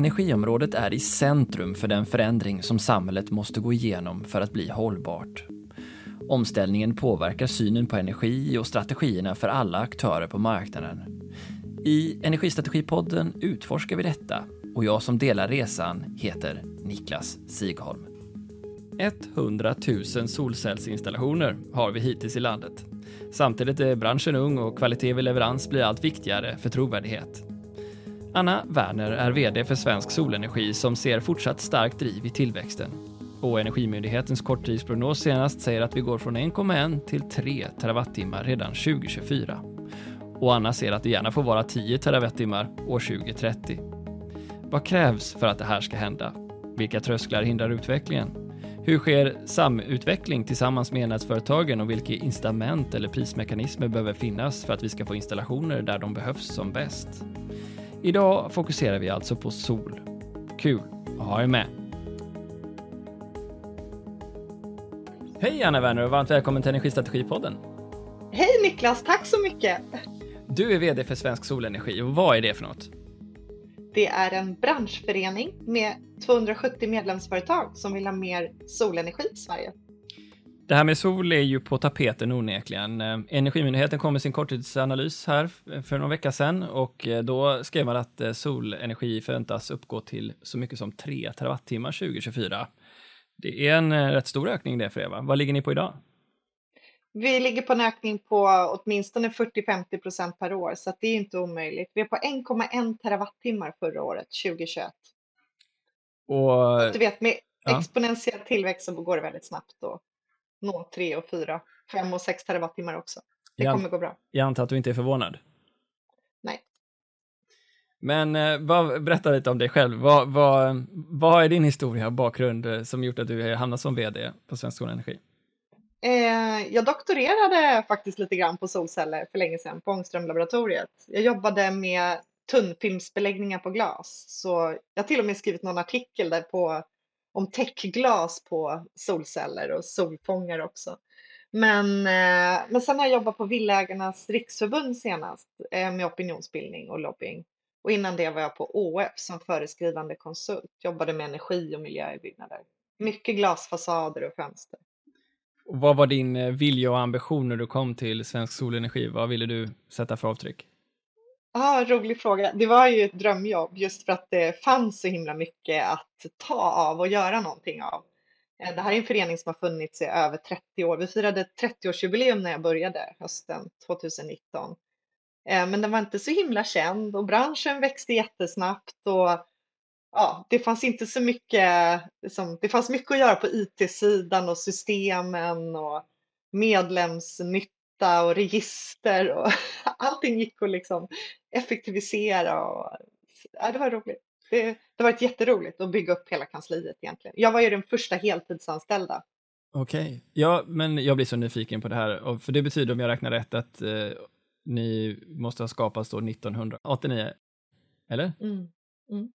Energiområdet är i centrum för den förändring som samhället måste gå igenom för att bli hållbart. Omställningen påverkar synen på energi och strategierna för alla aktörer på marknaden. I Energistrategipodden utforskar vi detta och jag som delar resan heter Niklas Sigholm. 100 000 solcellsinstallationer har vi hittills i landet. Samtidigt är branschen ung och kvalitet vid leverans blir allt viktigare för trovärdighet. Anna Werner är VD för Svensk Solenergi som ser fortsatt starkt driv i tillväxten. Och Energimyndighetens korttidsprognos senast säger att vi går från 1,1 till 3 terawattimmar redan 2024. Och Anna ser att det gärna får vara 10 terawattimmar år 2030. Vad krävs för att det här ska hända? Vilka trösklar hindrar utvecklingen? Hur sker samutveckling tillsammans med elnätsföretagen och vilka incitament eller prismekanismer behöver finnas för att vi ska få installationer där de behövs som bäst? Idag fokuserar vi alltså på sol. Kul att ha er med! Hej Anna Werner och varmt välkommen till Energistrategipodden. Hej Niklas, tack så mycket! Du är VD för Svensk Solenergi och vad är det för något? Det är en branschförening med 270 medlemsföretag som vill ha mer solenergi i Sverige. Det här med sol är ju på tapeten onekligen. Eh, Energimyndigheten kom med sin korttidsanalys här för någon vecka sedan och eh, då skrev man att eh, solenergi förväntas uppgå till så mycket som 3 terawattimmar 2024. Det är en rätt stor ökning det för er, va? Vad ligger ni på idag? Vi ligger på en ökning på åtminstone 40-50 procent per år, så det är inte omöjligt. Vi är på 1,1 terawattimmar förra året, 2021. Och, du vet, med ja. exponentiell tillväxt så går det väldigt snabbt att nå 3 och 4, 5 och 6 terawattimmar också. Det jag, kommer gå bra. Jag antar att du inte är förvånad? Nej. Men eh, berätta lite om dig själv. Vad, vad, vad är din historia och bakgrund eh, som gjort att du hamnat som VD på Svensk Solenergi? Eh, jag doktorerade faktiskt lite grann på solceller för länge sedan på Ångströmlaboratoriet. Jag jobbade med tunnfilmsbeläggningar på glas, så jag har till och med skrivit någon artikel där på om täckglas på solceller och solfångare också. Men, eh, men sen har jag jobbat på Villägarnas riksförbund senast eh, med opinionsbildning och lobbying. Och innan det var jag på ÅF som föreskrivande konsult, jobbade med energi och miljö i byggnader. Mycket glasfasader och fönster. vad var din eh, vilja och ambition när du kom till Svensk Solenergi? Vad ville du sätta för avtryck? Ja, rolig fråga. Det var ju ett drömjobb just för att det fanns så himla mycket att ta av och göra någonting av. Eh, det här är en förening som har funnits i över 30 år. Vi firade 30-årsjubileum när jag började hösten 2019. Eh, men den var inte så himla känd och branschen växte jättesnabbt och ja, det fanns inte så mycket, liksom, det fanns mycket att göra på IT-sidan och systemen och medlemsnytt data och register och allting gick att liksom effektivisera. Och, ja, det var roligt. Det, det var ett jätteroligt att bygga upp hela kansliet egentligen. Jag var ju den första heltidsanställda. Okej, okay. ja, men jag blir så nyfiken på det här, för det betyder om jag räknar rätt att eh, ni måste ha skapats då 1989, eller? Mm. Mm.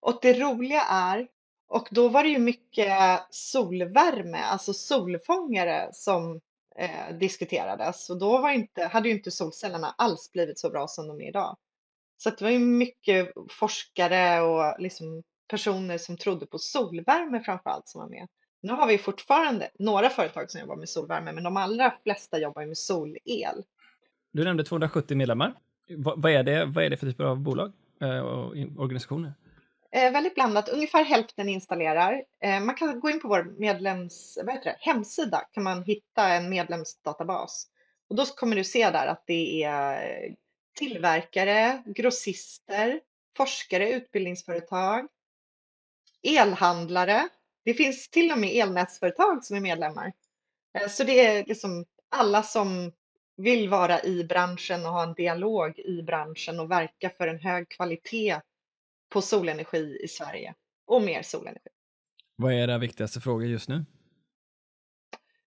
Och det roliga är, och då var det ju mycket solvärme, alltså solfångare som eh, diskuterades och då var inte, hade ju inte solcellerna alls blivit så bra som de är idag. Så det var ju mycket forskare och liksom personer som trodde på solvärme framför allt som var med. Nu har vi fortfarande några företag som jobbar med solvärme, men de allra flesta jobbar med solel. Du nämnde 270 medlemmar. Vad är det, vad är det för typer av bolag eh, och organisationer? Eh, väldigt blandat. Ungefär hälften installerar. Eh, man kan gå in på vår medlems, vad heter det, hemsida kan man hitta en medlemsdatabas. Och då kommer du se där att det är tillverkare, grossister, forskare, utbildningsföretag, elhandlare. Det finns till och med elnätsföretag som är medlemmar. Eh, så det är liksom alla som vill vara i branschen och ha en dialog i branschen och verka för en hög kvalitet på solenergi i Sverige och mer solenergi. Vad är era viktigaste frågor just nu?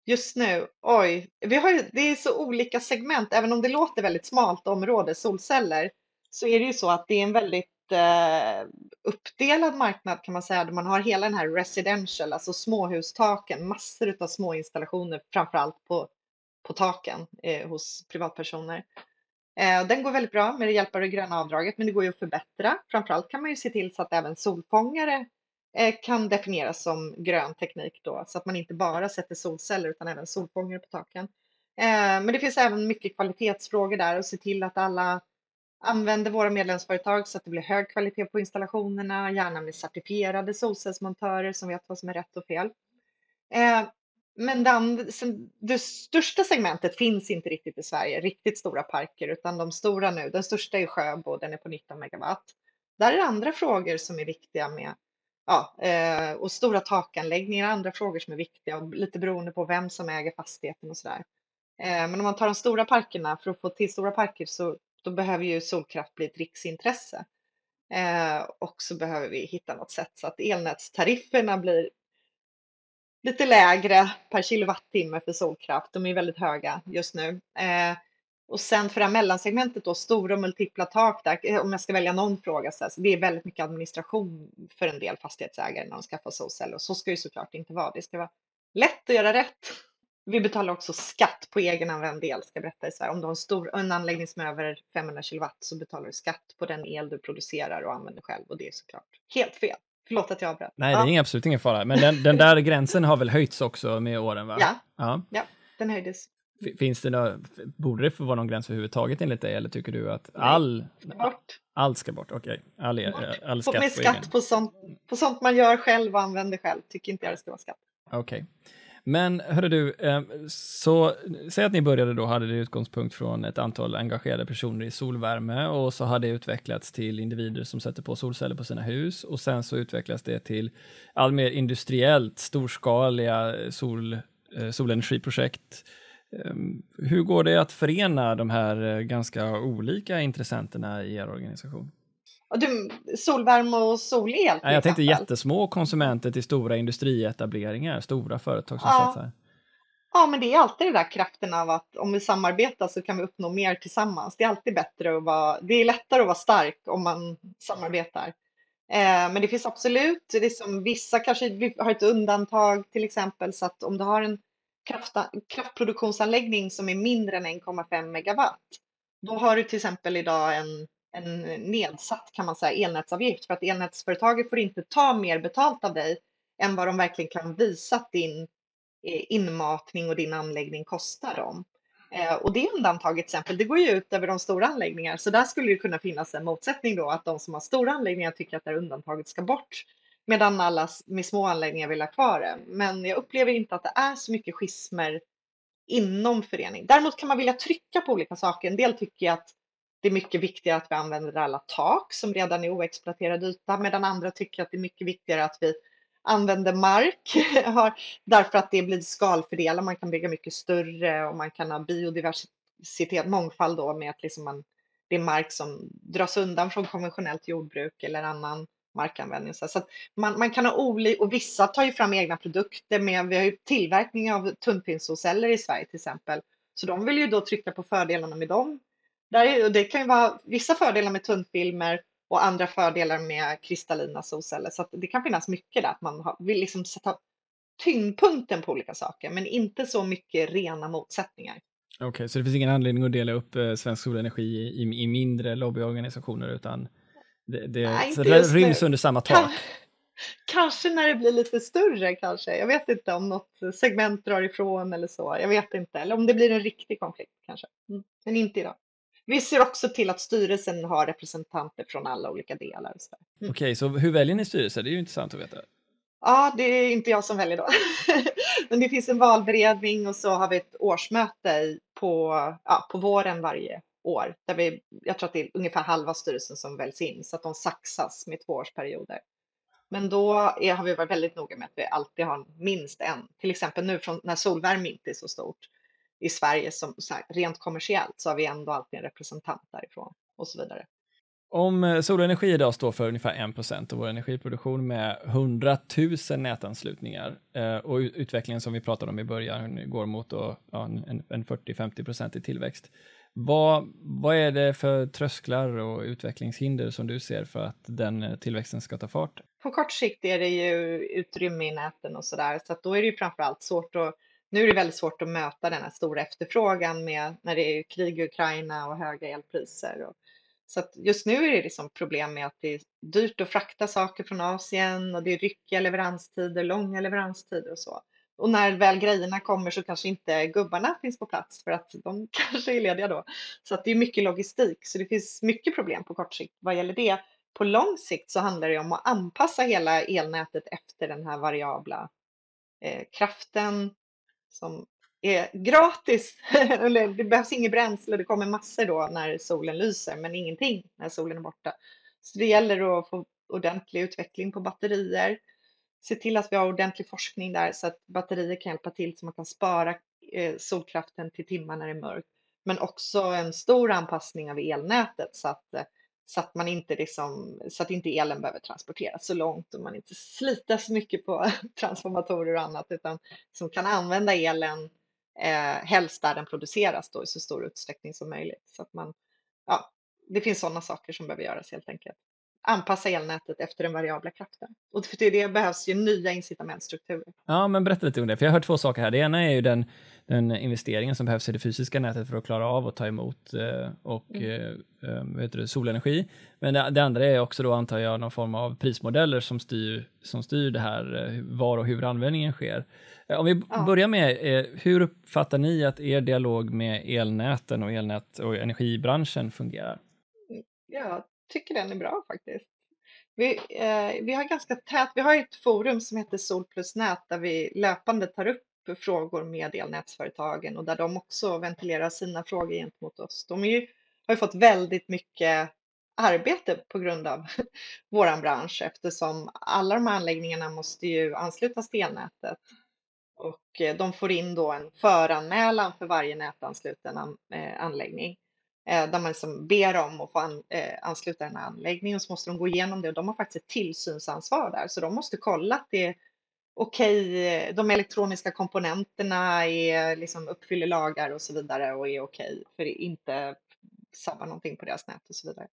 Just nu, oj, vi har, det är så olika segment, även om det låter väldigt smalt område, solceller, så är det ju så att det är en väldigt eh, uppdelad marknad kan man säga, där man har hela den här residential, alltså småhustaken, massor av små installationer, framförallt på, på taken eh, hos privatpersoner. Eh, den går väldigt bra med hjälp av det gröna avdraget, men det går ju att förbättra. Framförallt kan man ju se till så att även solfångare eh, kan definieras som grön teknik då, så att man inte bara sätter solceller utan även solfångare på taken. Eh, men det finns även mycket kvalitetsfrågor där och se till att alla använder våra medlemsföretag så att det blir hög kvalitet på installationerna, gärna med certifierade solcellsmontörer som vet vad som är rätt och fel. Men den, det största segmentet finns inte riktigt i Sverige, riktigt stora parker, utan de stora nu, den största är Sjöbo, den är på 19 megawatt. Där är det andra frågor som är viktiga med, ja, eh, och stora takanläggningar, andra frågor som är viktiga, och lite beroende på vem som äger fastigheten och sådär. Eh, men om man tar de stora parkerna, för att få till stora parker så då behöver ju solkraft bli ett riksintresse. Eh, och så behöver vi hitta något sätt så att elnätstarifferna blir lite lägre per kilowattimme för solkraft. De är väldigt höga just nu. Eh, och sen för det här mellansegmentet då, stora och multipla tak där, eh, om jag ska välja någon fråga, så, här, så det är väldigt mycket administration för en del fastighetsägare när de skaffar solceller och så ska det såklart inte vara. Det ska vara lätt att göra rätt. Vi betalar också skatt på egenanvänd el, ska jag berätta i Sverige. Om du har en, stor, en anläggning som är över 500 kilowatt så betalar du skatt på den el du producerar och använder själv och det är såklart helt fel. Förlåt att jag avbröt. Nej, ja. det är absolut ingen fara. Men den, den, där gränsen har väl höjts också med åren? va? Ja, ja. ja den höjdes. Finns det några, borde det få vara någon gräns överhuvudtaget enligt dig eller tycker du att all, bort. allt ska bort? Okej, okay. all, bort. all skatt, med skatt på, på, sånt, på sånt man gör själv och använder själv tycker inte jag det ska vara skatt. Okej. Okay. Men hörru du, eh, så säg att ni började då, hade det utgångspunkt från ett antal engagerade personer i solvärme och så har det utvecklats till individer som sätter på solceller på sina hus och sen så utvecklas det till allt mer industriellt storskaliga sol, eh, solenergiprojekt. Ehm, hur går det att förena de här eh, ganska olika intressenterna i er organisation? Du, solvärme och solel. Ja, jag tänkte jättesmå konsumenter till stora industrietableringar, stora företag som ja. satsar. Ja, men det är alltid den där kraften av att om vi samarbetar så kan vi uppnå mer tillsammans. Det är alltid bättre att vara, det är lättare att vara stark om man samarbetar. Eh, men det finns absolut, det som vissa kanske har ett undantag till exempel så att om du har en kraft, kraftproduktionsanläggning som är mindre än 1,5 megawatt, då har du till exempel idag en en nedsatt kan man säga elnätsavgift för att elnätsföretaget får inte ta mer betalt av dig än vad de verkligen kan visa att din eh, inmatning och din anläggning kostar dem. Eh, och det undantaget till exempel, det går ju ut över de stora anläggningarna. så där skulle det kunna finnas en motsättning då att de som har stora anläggningar tycker att det här undantaget ska bort, medan alla med små anläggningar vill ha kvar det. Men jag upplever inte att det är så mycket schismer inom förening. Däremot kan man vilja trycka på olika saker. En del tycker att det är mycket viktigare att vi använder alla tak som redan är oexploaterad yta, medan andra tycker att det är mycket viktigare att vi använder mark därför att det blir skalfördelar. Man kan bygga mycket större och man kan ha biodiversitet, mångfald då med att liksom man, det är mark som dras undan från konventionellt jordbruk eller annan markanvändning. Så att man, man kan ha olika, och vissa tar ju fram egna produkter med, vi har ju tillverkning av tunnfilmssolceller i Sverige till exempel. Så de vill ju då trycka på fördelarna med dem där är, det kan ju vara vissa fördelar med tunnfilmer och andra fördelar med kristallina solceller. Så det kan finnas mycket där, att man vill liksom sätta tyngdpunkten på olika saker, men inte så mycket rena motsättningar. Okej, okay, så det finns ingen anledning att dela upp eh, Svensk Solenergi i, i, i mindre lobbyorganisationer, utan det, det, Nej, ryms under samma tak? Kan, kanske när det blir lite större kanske. Jag vet inte om något segment drar ifrån eller så. Jag vet inte. Eller om det blir en riktig konflikt kanske. Mm. Men inte idag. Vi ser också till att styrelsen har representanter från alla olika delar. Mm. Okej, okay, så hur väljer ni styrelse? Det är ju intressant att veta. Ja, det är inte jag som väljer då. Men det finns en valberedning och så har vi ett årsmöte på, ja, på våren varje år. Där vi, jag tror att det är ungefär halva styrelsen som väljs in så att de saxas med tvåårsperioder. Men då är, har vi varit väldigt noga med att vi alltid har minst en. Till exempel nu från, när solvärme inte är så stort i Sverige som här, rent kommersiellt så har vi ändå alltid en representant därifrån och så vidare. Om eh, solenergi idag står för ungefär 1% av vår energiproduktion med 100 000 nätanslutningar eh, och utvecklingen som vi pratade om i början går mot en, en 40-50% i tillväxt. Vad, vad är det för trösklar och utvecklingshinder som du ser för att den eh, tillväxten ska ta fart? På kort sikt är det ju utrymme i näten och sådär, så att då är det ju framför allt svårt att nu är det väldigt svårt att möta den här stora efterfrågan med när det är krig i Ukraina och höga elpriser. Och, så att just nu är det liksom problem med att det är dyrt att frakta saker från Asien och det är ryckiga leveranstider, långa leveranstider och så. Och när väl grejerna kommer så kanske inte gubbarna finns på plats för att de kanske är lediga då. Så att det är mycket logistik, så det finns mycket problem på kort sikt vad gäller det. På lång sikt så handlar det om att anpassa hela elnätet efter den här variabla eh, kraften som är gratis. det behövs inget bränsle, det kommer massor då när solen lyser, men ingenting när solen är borta. Så det gäller att få ordentlig utveckling på batterier. Se till att vi har ordentlig forskning där så att batterier kan hjälpa till så man kan spara eh, solkraften till timmar när det är mörkt. Men också en stor anpassning av elnätet så att, eh, så att, man inte liksom, så att inte elen behöver transporteras så långt och man inte sliter så mycket på transformatorer och annat utan som kan använda elen eh, helst där den produceras då i så stor utsträckning som möjligt. Så att man, ja, det finns sådana saker som behöver göras helt enkelt. Anpassa elnätet efter den variabla kraften. Och för det behövs ju nya incitamentstrukturer. Ja, men berätta lite om det, för jag har hört två saker här. Det ena är ju den, den investeringen som behövs i det fysiska nätet för att klara av att ta emot eh, och mm. eh, vet du, solenergi. Men det, det, andra är också då antar jag någon form av prismodeller som styr, som styr det här eh, var och hur användningen sker. Eh, om vi ja. börjar med, eh, hur uppfattar ni att er dialog med elnäten och elnät och energibranschen fungerar? Jag tycker den är bra faktiskt. Vi, eh, vi har ganska tät, vi har ett forum som heter Sol plus nät där vi löpande tar upp frågor med elnätsföretagen och där de också ventilerar sina frågor gentemot oss. De ju, har ju fått väldigt mycket arbete på grund av våran bransch eftersom alla de här anläggningarna måste ju anslutas till elnätet och eh, de får in då en föranmälan för varje nätansluten eh, anläggning Eh, där man liksom ber om att få an, eh, ansluta den här anläggningen och så måste de gå igenom det och de har faktiskt ett tillsynsansvar där så de måste kolla att det är okej, eh, de elektroniska komponenterna är, liksom uppfyller lagar och så vidare och är okej för att inte sabba någonting på deras nät och så vidare.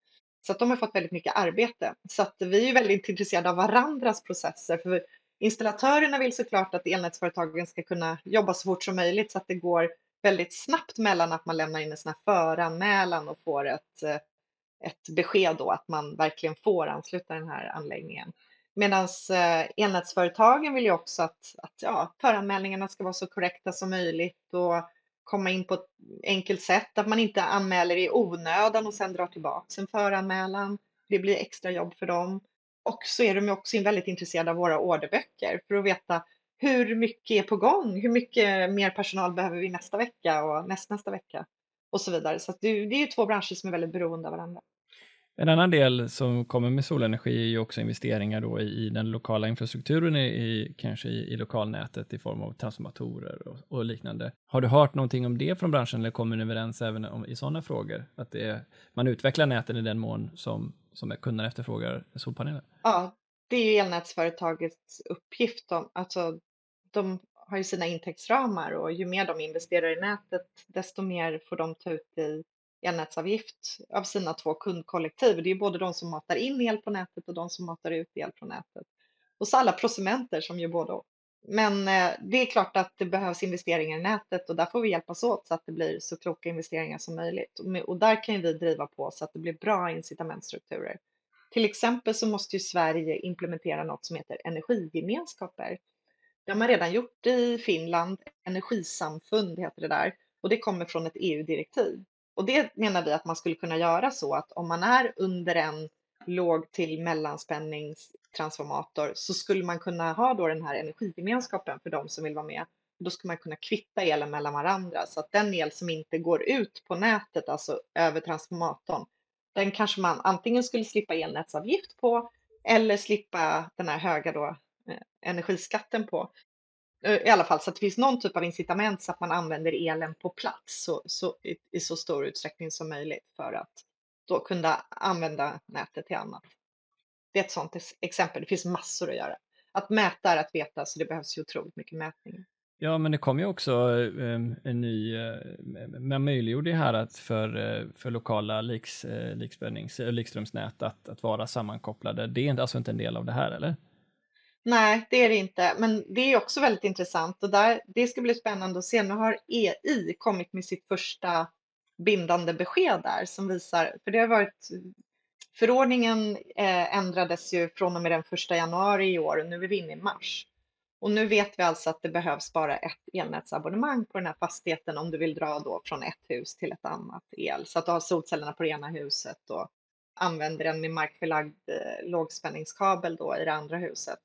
Så att de har fått väldigt mycket arbete. Så att vi är väldigt intresserade av varandras processer. För Installatörerna vill såklart att elnätsföretagen ska kunna jobba så fort som möjligt så att det går väldigt snabbt mellan att man lämnar in en sån här föranmälan och får ett, eh, ett besked då att man verkligen får ansluta den här anläggningen. Medan eh, elnätsföretagen vill ju också att, att ja, föranmälningarna ska vara så korrekta som möjligt och komma in på ett enkelt sätt, att man inte anmäler i onödan och sen drar tillbaka en föranmälan. Det blir extra jobb för dem. Och så är de också väldigt intresserade av våra orderböcker för att veta hur mycket är på gång? Hur mycket mer personal behöver vi nästa vecka och nästnästa vecka? Och så vidare. Så det, är ju två branscher som är väldigt beroende av varandra. En annan del som kommer med solenergi är ju också investeringar då i, den lokala infrastrukturen, i, kanske i, i lokalnätet i form av transformatorer och, och, liknande. Har du hört någonting om det från branschen eller kommer ni överens även om, i sådana frågor? Att det är, man utvecklar näten i den mån som, som kunderna efterfrågar solpaneler? Ja, det är ju elnätsföretagets uppgift. De, alltså, de har ju sina intäktsramar och ju mer de investerar i nätet, desto mer får de ta ut i elnätsavgift av sina två kundkollektiv. Det är både de som matar in el på nätet och de som matar ut el från nätet. Och så alla prosumenter som gör både och. Men eh, det är klart att det behövs investeringar i nätet och där får vi hjälpas åt så att det blir så kloka investeringar som möjligt. Och där kan vi driva på så att det blir bra incitamentstrukturer. Till exempel så måste ju Sverige implementera något som heter energigemenskaper. Det har man redan gjort i Finland, energisamfund heter det där, och det kommer från ett EU-direktiv. Och det menar vi att man skulle kunna göra så att om man är under en låg till mellanspänningstransformator så skulle man kunna ha då den här energigemenskapen för de som vill vara med. Då skulle man kunna kvitta elen mellan varandra så att den el som inte går ut på nätet, alltså över transformatorn, den kanske man antingen skulle slippa elnätsavgift på eller slippa den här höga då, Eh, energiskatten på. Eh, I alla fall så att det finns någon typ av incitament så att man använder elen på plats så, så, i, i så stor utsträckning som möjligt för att då kunna använda nätet till annat. Det är ett sådant exempel. Det finns massor att göra. Att mäta är att veta, så det behövs ju otroligt mycket mätning. Ja, men det kom ju också ehm, en ny, eh, man möjliggjorde ju här att för, för lokala liks, likströmsnät att, att vara sammankopplade. Det är alltså inte en del av det här, eller? Nej, det är det inte, men det är också väldigt intressant och där, det ska bli spännande att se. Nu har EI kommit med sitt första bindande besked där som visar, för det har varit Förordningen eh, ändrades ju från och med den 1 januari i år och nu är vi inne i mars. Och nu vet vi alltså att det behövs bara ett elnätsabonnemang på den här fastigheten om du vill dra då från ett hus till ett annat el. Så att du har solcellerna på det ena huset och använder den med markförlagd eh, lågspänningskabel då i det andra huset.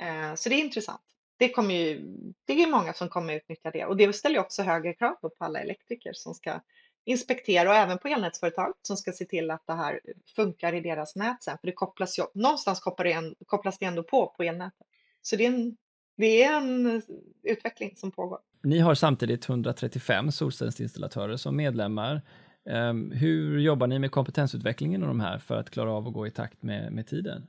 Eh, så det är intressant. Det, kommer ju, det är många som kommer utnyttja det och det ställer också högre krav på alla elektriker som ska inspektera och även på elnätsföretag som ska se till att det här funkar i deras nät sen. För det kopplas ju, någonstans kopplar det, en, kopplas det ändå på på elnätet. Så det är, en, det är en utveckling som pågår. Ni har samtidigt 135 solcellsinstallatörer som medlemmar. Ehm, hur jobbar ni med kompetensutvecklingen av de här för att klara av att gå i takt med, med tiden?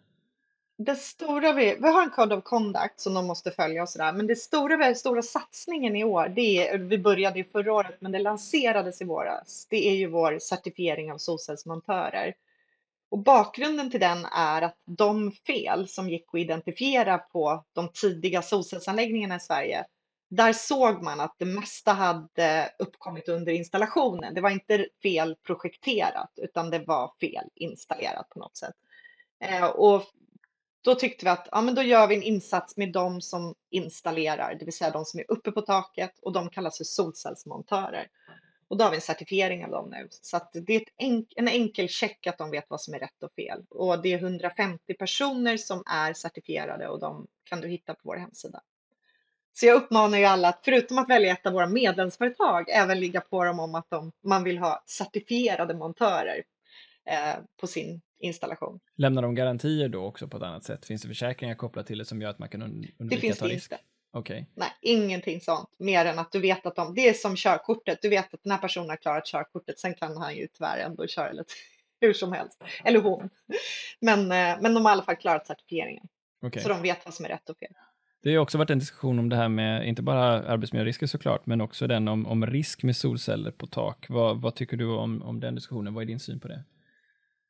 Det stora vi, vi har en Code of Conduct som de måste följa och sådär, men det stora, stora satsningen i år, det är, vi började ju förra året, men det lanserades i våras, det är ju vår certifiering av solcellsmontörer. Och bakgrunden till den är att de fel som gick att identifiera på de tidiga solcellsanläggningarna i Sverige, där såg man att det mesta hade uppkommit under installationen. Det var inte fel projekterat, utan det var fel installerat på något sätt. Eh, och då tyckte vi att ja, men då gör vi en insats med de som installerar, det vill säga de som är uppe på taket och de kallas för solcellsmontörer. Och då har vi en certifiering av dem nu. Så att det är enk en enkel check att de vet vad som är rätt och fel. Och det är 150 personer som är certifierade och de kan du hitta på vår hemsida. Så jag uppmanar ju alla att förutom att välja ett av våra medlemsföretag även ligga på dem om att de, man vill ha certifierade montörer eh, på sin installation. Lämnar de garantier då också på ett annat sätt? Finns det försäkringar kopplat till det som gör att man kan undvika det finns ta risk? Inte. Okay. Nej, ingenting sånt. Mer än att du vet att de, det är som körkortet. Du vet att den här personen har klarat körkortet. Sen kan han ju tyvärr ändå köra lite hur som helst. Eller hon. Men, eh, men de har i alla fall klarat certifieringen. Okay. Så de vet vad som är rätt och fel. Det har också varit en diskussion om det här med, inte bara arbetsmiljörisker såklart, men också den om, om risk med solceller på tak. Vad, vad tycker du om, om den diskussionen? Vad är din syn på det?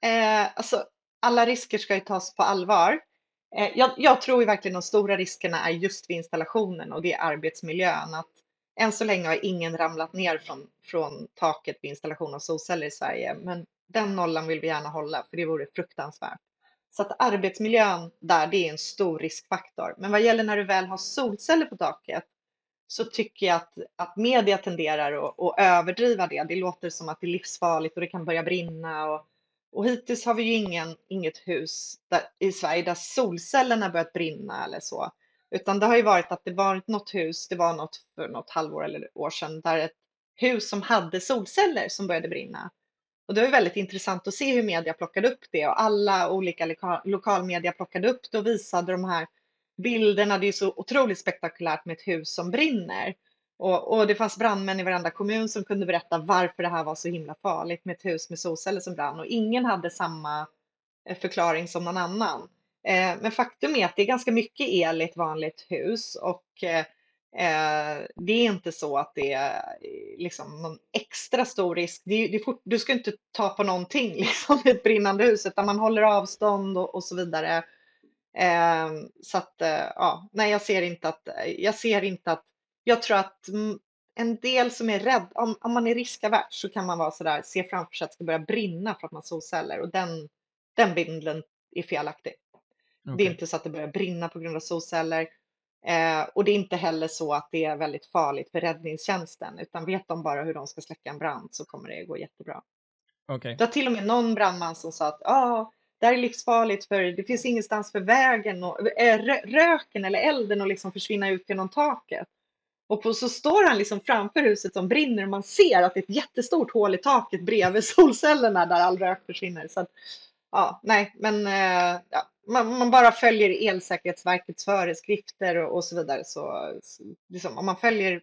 Eh, alltså, alla risker ska ju tas på allvar. Eh, jag, jag, tror ju verkligen de stora riskerna är just vid installationen och det är arbetsmiljön. Att än så länge har ingen ramlat ner från, från taket vid installation av solceller i Sverige, men den nollan vill vi gärna hålla för det vore fruktansvärt. Så att arbetsmiljön där, det är en stor riskfaktor. Men vad gäller när du väl har solceller på taket så tycker jag att, att media tenderar att, att överdriva det. Det låter som att det är livsfarligt och det kan börja brinna och och hittills har vi ju ingen, inget hus där, i Sverige där solcellerna börjat brinna eller så. Utan det har ju varit att det varit något hus, det var något för något halvår eller år sedan, där ett hus som hade solceller som började brinna. Och det var väldigt intressant att se hur media plockade upp det och alla olika loka, lokalmedia plockade upp det och visade de här bilderna. Det är ju så otroligt spektakulärt med ett hus som brinner. Och, och, det fanns brandmän i varenda kommun som kunde berätta varför det här var så himla farligt med ett hus med solceller som brann och ingen hade samma eh, förklaring som någon annan. Eh, men faktum är att det är ganska mycket el i ett vanligt hus och eh, eh det är inte så att det är liksom någon extra stor risk. Det är, det är fort, du ska inte ta på någonting liksom, i ett brinnande hus utan man håller avstånd och, och så vidare. Eh, så att eh, ja, nej, jag ser inte att jag ser inte att jag tror att en del som är rädd, om, om man är riskavert så kan man vara sådär, se framför sig att det ska börja brinna för att man har solceller och den, den bindeln är felaktig. Okay. Det är inte så att det börjar brinna på grund av solceller eh, och det är inte heller så att det är väldigt farligt för räddningstjänsten utan vet de bara hur de ska släcka en brand så kommer det gå jättebra. Okay. Det var till och med någon brandman som sa att ah, det här är livsfarligt för det finns ingenstans för vägen och äh, röken eller elden att liksom försvinna ut genom taket. Och så står han liksom framför huset som brinner och man ser att det är ett jättestort hål i taket bredvid solcellerna där all rök försvinner. Så att, ja, nej, men eh, ja, man, man, bara följer Elsäkerhetsverkets föreskrifter och, och så vidare. Så, liksom, om man följer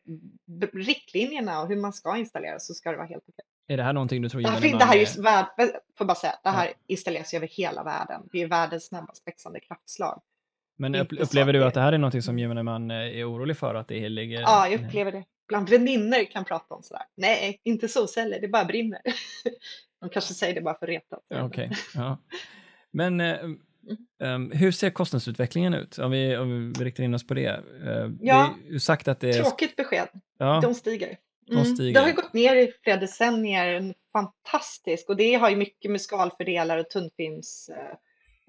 riktlinjerna och hur man ska installera så ska det vara helt okej. Är det här någonting du tror det här, det här är värld, får bara säga, det här installeras över hela världen. Det är världens snabbast växande kraftslag. Men upplever du att det här är något som gemene man eh, är orolig för? Att det ligger... Ja, jag upplever det. Bland vänner kan prata om sådär. Nej, inte solceller, det bara brinner. De kanske säger det bara för att reta. Okej, okay, ja. Men Um, hur ser kostnadsutvecklingen ut? Om vi, om vi riktar in oss på det. Uh, ja, det är sagt att det är... tråkigt besked. Ja. De stiger. De stiger. Det har ju gått ner i flera decennier, fantastiskt. Och det har ju mycket med skalfördelare och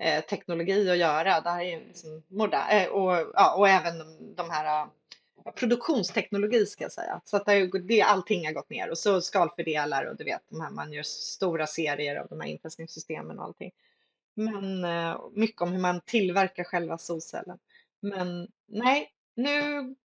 Eh, teknologi att göra. Det här är liksom modern, eh, och, ja, och även de, de här eh, produktionsteknologi ska jag säga. Så att det, det, allting har gått ner och så skalfördelar och du vet, de här, man gör stora serier av de här infästningssystemen och allting. Men eh, mycket om hur man tillverkar själva solcellen. Men nej, nu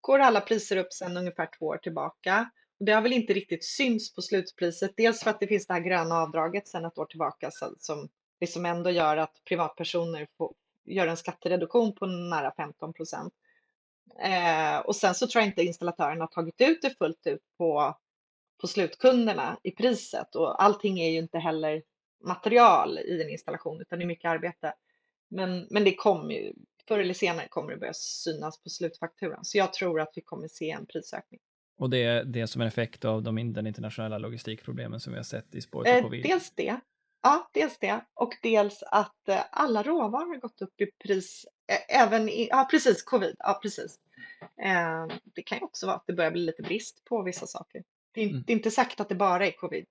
går alla priser upp sedan ungefär två år tillbaka. Det har väl inte riktigt syns på slutpriset. Dels för att det finns det här gröna avdraget sedan ett år tillbaka som liksom ändå gör att privatpersoner får, gör en skattereduktion på nära 15 procent. Eh, och sen så tror jag inte installatören har tagit ut det fullt ut på, på slutkunderna i priset och allting är ju inte heller material i en installation utan det är mycket arbete. Men, men det kommer ju, förr eller senare kommer det börja synas på slutfakturan. Så jag tror att vi kommer se en prisökning. Och det är, det som en effekt av de, internationella logistikproblemen som vi har sett i spåret eh, covid? dels det. Ja, dels det. Och dels att eh, alla råvaror har gått upp i pris, även i, ja precis, covid, ja precis. Det kan ju också vara att det börjar bli lite brist på vissa saker. Det är, mm. det är inte sagt att det bara är covid.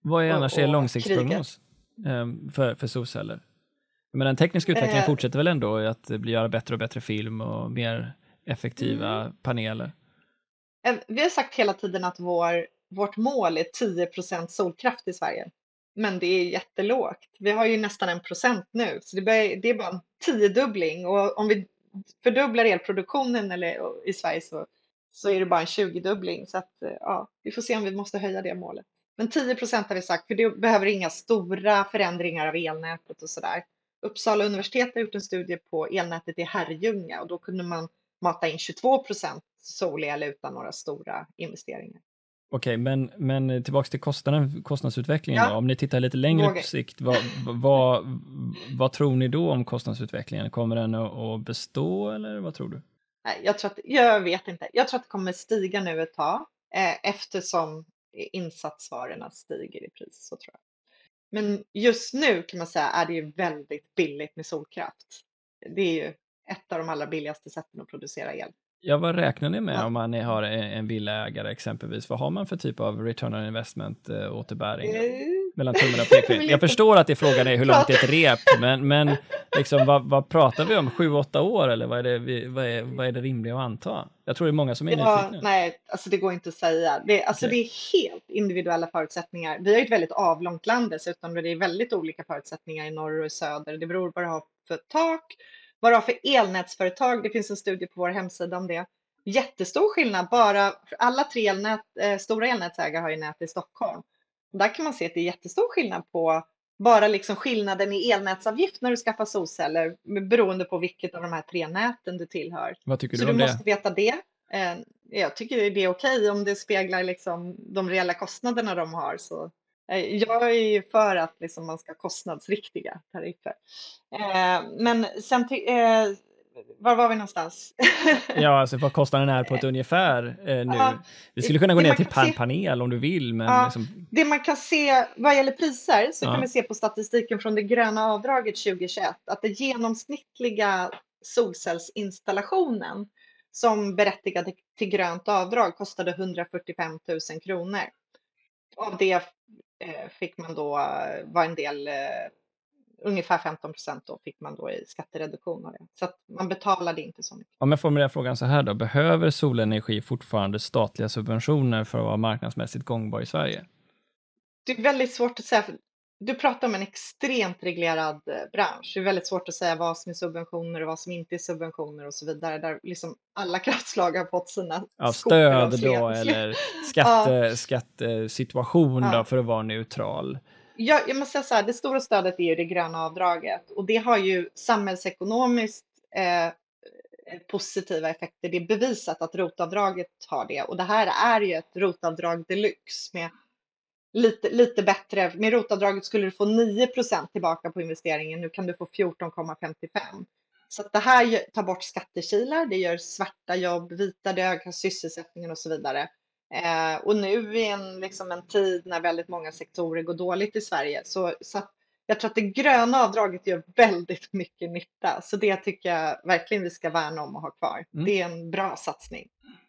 Vad är annars er långsiktsprognos ehm, för, för solceller? Men den tekniska utvecklingen eh, fortsätter väl ändå att bli göra bättre och bättre film och mer effektiva mm. paneler? Eh, vi har sagt hela tiden att vår, vårt mål är 10% solkraft i Sverige. Men det är jättelågt. Vi har ju nästan en procent nu, så det, börjar, det är bara en tiodubbling. Och om vi fördubblar elproduktionen eller, i Sverige så, så är det bara en tjugodubbling. Så att, eh, ja, vi får se om vi måste höja det målet. Men 10 procent har vi sagt, för det behöver inga stora förändringar av elnätet och sådär. Uppsala universitet har gjort en studie på elnätet i Herrljunga och då kunde man mata in 22 procent solel utan några stora investeringar. Okej, men, men tillbaks till kostnaden, kostnadsutvecklingen ja. då. Om ni tittar lite längre på sikt, vad, vad, vad, tror ni då om kostnadsutvecklingen? Kommer den att bestå eller vad tror du? Nej, jag, tror att, jag vet inte. Jag tror att det kommer stiga nu ett tag eh, eftersom insatsvarorna stiger i pris. Så tror jag. Men just nu kan man säga är det ju väldigt billigt med solkraft. Det är ju ett av de allra billigaste sätten att producera el. Ja, vad räknar ni med ja. om man har en villaägare exempelvis? Vad har man för typ av return on investment äh, återbäring? Uh, mellan tummen och pekfingret. Jag förstår att det frågan är hur långt är ett rep, men, men liksom, vad, vad pratar vi om? Sju, åtta år eller vad är, det, vad, är, vad är det rimliga att anta? Jag tror det är många som är ja, nyfikna. Nej, alltså det går inte att säga. Det, alltså okay. det är helt individuella förutsättningar. Vi har ett väldigt avlångt land dessutom, det är väldigt olika förutsättningar i norr och söder. Det beror på vad du har för tak, har för elnätsföretag. Det finns en studie på vår hemsida om det. Jättestor skillnad, bara alla tre elnät, eh, stora elnätsägare har ju nät i Stockholm. Där kan man se att det är jättestor skillnad på bara liksom skillnaden i elnätsavgift när du skaffar solceller beroende på vilket av de här tre näten du tillhör. Vad tycker Så du om du måste veta det. Eh, jag tycker det är okej om det speglar liksom de reella kostnaderna de har. Så jag är ju för att liksom man ska ha kostnadsriktiga tariffer. Eh, men sen var var vi någonstans? ja, alltså vad kostnaden är på ett ungefär eh, nu. Ja, vi skulle kunna gå ner till per se, panel om du vill. Men ja, liksom... Det man kan se vad gäller priser så ja. kan vi se på statistiken från det gröna avdraget 2021 att den genomsnittliga solcellsinstallationen som berättigade till grönt avdrag kostade 145 000 kronor. Av det eh, fick man då, eh, var en del eh, ungefär 15 procent då fick man då i skattereduktion av det. Så att man betalade inte så mycket. Om jag formulerar frågan så här då, behöver solenergi fortfarande statliga subventioner för att vara marknadsmässigt gångbar i Sverige? Det är väldigt svårt att säga. Du pratar om en extremt reglerad eh, bransch. Det är väldigt svårt att säga vad som är subventioner och vad som inte är subventioner och så vidare. Där liksom alla kraftslag har fått sina ja, stöd då eller skatte, ja. skattesituation ja. då för att vara neutral jag, jag måste säga så här, det stora stödet är ju det gröna avdraget och det har ju samhällsekonomiskt eh, positiva effekter. Det är bevisat att rotavdraget har det och det här är ju ett rotavdrag deluxe med lite, lite bättre. Med rotavdraget skulle du få 9% tillbaka på investeringen. Nu kan du få 14,55. Så att det här tar bort skattekilar, det gör svarta jobb vita, det ökar sysselsättningen och så vidare. Eh, och nu i en, liksom en tid när väldigt många sektorer går dåligt i Sverige så, så jag tror att det gröna avdraget gör väldigt mycket nytta, så det tycker jag verkligen vi ska värna om och ha kvar. Mm. Det är en bra satsning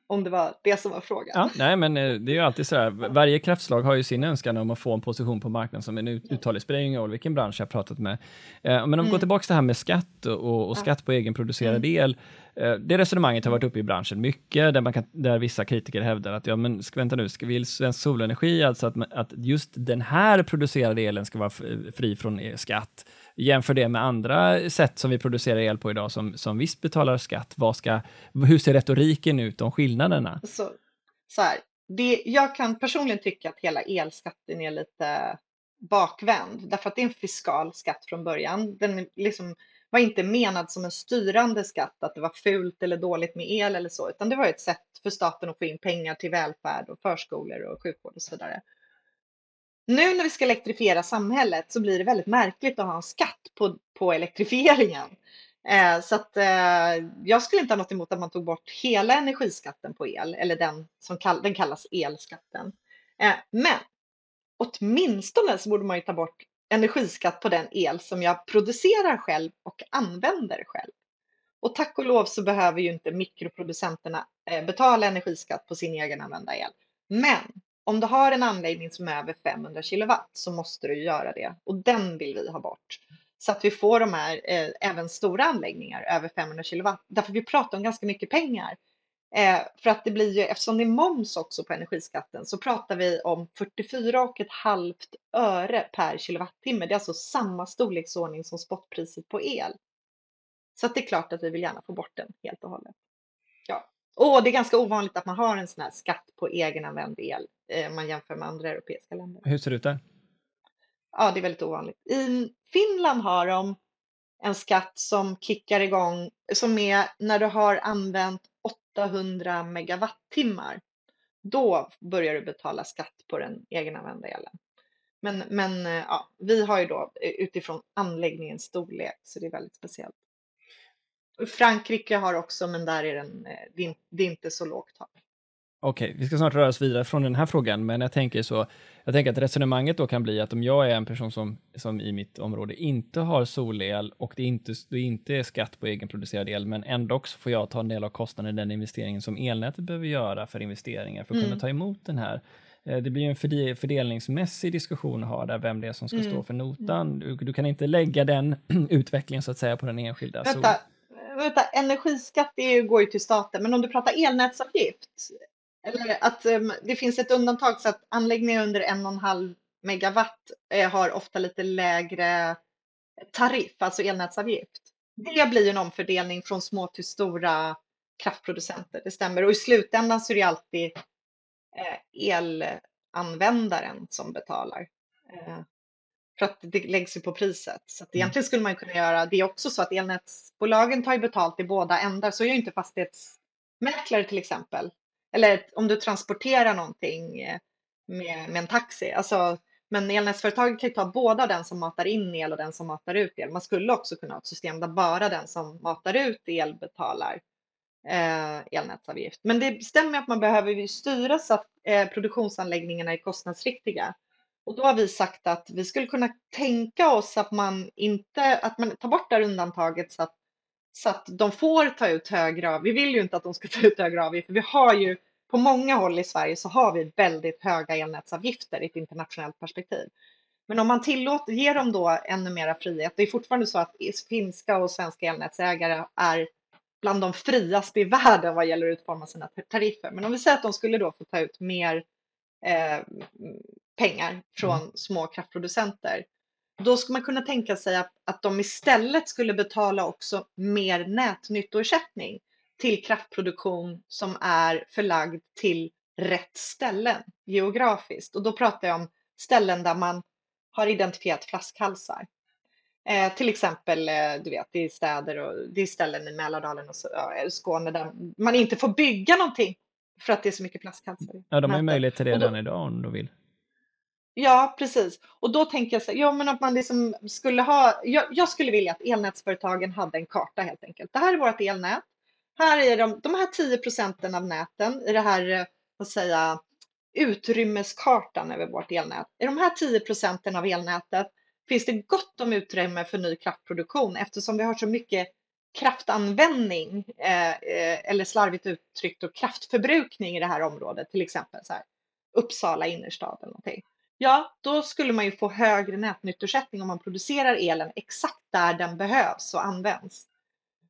om det var det som var frågan. Ja, nej, men eh, det är ju alltid så här. Varje kraftslag har ju sin önskan om att få en position på marknaden som en uthållig. spelar ingen roll vilken bransch jag pratat med. Eh, men om vi mm. går tillbaka till det här med skatt och, och skatt på egenproducerad mm. el. Eh, det resonemanget har varit uppe i branschen mycket, där, man kan, där vissa kritiker hävdar att ja, men vänta nu, ska vill Svensk Solenergi alltså att, att just den här producerade elen ska vara fri från skatt? Jämför det med andra sätt som vi producerar el på idag som, som visst betalar skatt. Vad ska, hur ser retoriken ut om skillnaderna? Så, så här, det, jag kan personligen tycka att hela elskatten är lite bakvänd, därför att det är en fiskal skatt från början. Den liksom var inte menad som en styrande skatt, att det var fult eller dåligt med el eller så, utan det var ett sätt för staten att få in pengar till välfärd och förskolor och sjukvård och så vidare. Nu när vi ska elektrifiera samhället så blir det väldigt märkligt att ha en skatt på, på elektrifieringen. Eh, så att eh, jag skulle inte ha något emot att man tog bort hela energiskatten på el, eller den som kall, den kallas elskatten. Eh, men åtminstone så borde man ju ta bort energiskatt på den el som jag producerar själv och använder själv. Och tack och lov så behöver ju inte mikroproducenterna eh, betala energiskatt på sin egen använda el. Men om du har en anläggning som är över 500 kilowatt så måste du göra det och den vill vi ha bort. Så att vi får de här, eh, även stora anläggningar över 500 kilowatt. Därför vi pratar om ganska mycket pengar. Eh, för att det blir ju, eftersom det är moms också på energiskatten, så pratar vi om 44,5 öre per kilowattimme. Det är alltså samma storleksordning som spotpriset på el. Så att det är klart att vi vill gärna få bort den helt och hållet. Ja. Och det är ganska ovanligt att man har en sån här skatt på egenanvänd el om man jämför med andra europeiska länder. Hur ser det ut där? Ja, det är väldigt ovanligt. I Finland har de en skatt som kickar igång, som är när du har använt 800 megawattimmar. Då börjar du betala skatt på den egenanvända elen. Men, men eh, ja, vi har ju då eh, utifrån anläggningens storlek, så det är väldigt speciellt. Frankrike har också, men där är den, eh, det är inte så lågt tak. Okej, vi ska snart röra oss vidare från den här frågan, men jag tänker så, jag tänker att resonemanget då kan bli att om jag är en person som, som i mitt område inte har solel och det inte, det inte är skatt på egenproducerad el, men ändå så får jag ta en del av kostnaden i den investeringen som elnätet behöver göra för investeringar för att mm. kunna ta emot den här. Eh, det blir ju en fördelningsmässig diskussion att ha där, vem det är som ska mm. stå för notan. Du, du, kan inte lägga den utvecklingen så att säga på den enskilda. Vänta, vänta energiskatt är, går ju till staten, men om du pratar elnätsavgift, eller att um, det finns ett undantag så att anläggningar under en och en halv megawatt eh, har ofta lite lägre tariff, alltså elnätsavgift. Det blir en omfördelning från små till stora kraftproducenter, det stämmer. Och i slutändan så är det alltid eh, elanvändaren som betalar. Eh, för att det läggs ju på priset. Så att mm. egentligen skulle man kunna göra, det är också så att elnätsbolagen tar ju betalt i båda ändar, så gör inte fastighetsmäklare till exempel. Eller om du transporterar någonting eh, med, med en taxi. Alltså, men elnätsföretaget kan ju ta båda den som matar in el och den som matar ut el. Man skulle också kunna ha ett system där bara den som matar ut el betalar eh, elnätsavgift. Men det stämmer att man behöver styra så att eh, produktionsanläggningarna är kostnadsriktiga. Och då har vi sagt att vi skulle kunna tänka oss att man inte, att man tar bort det här undantaget så att, så att de får ta ut högre avgift. Vi vill ju inte att de ska ta ut högre avgifter. Vi har ju på många håll i Sverige så har vi väldigt höga elnätsavgifter i ett internationellt perspektiv. Men om man tillåter, ger dem då ännu mera frihet, det är fortfarande så att finska och svenska elnätsägare är bland de friaste i världen vad gäller att utforma sina tariffer. Men om vi säger att de skulle då få ta ut mer eh, pengar från mm. små kraftproducenter. Då skulle man kunna tänka sig att, att de istället skulle betala också mer nätnyttoersättning till kraftproduktion som är förlagd till rätt ställen geografiskt. Och då pratar jag om ställen där man har identifierat flaskhalsar. Eh, till exempel, eh, du vet, det är städer och det är ställen i Mälardalen och så, ja, Skåne där man inte får bygga någonting för att det är så mycket flaskhalsar. Ja, de har ju möjlighet till det redan idag om de vill. Ja, precis. Och då tänker jag så ja, men att man liksom skulle ha, jag, jag, skulle vilja att elnätsföretagen hade en karta helt enkelt. Det här är vårt elnät. Här är de, de här 10 procenten av näten i det här, eh, vad säga, utrymmeskartan över vårt elnät. I de här 10 procenten av elnätet finns det gott om utrymme för ny kraftproduktion eftersom vi har så mycket kraftanvändning eh, eh, eller slarvigt uttryckt och kraftförbrukning i det här området, till exempel så här, Uppsala innerstad eller någonting. Ja, då skulle man ju få högre nätnyttoersättning om man producerar elen exakt där den behövs och används.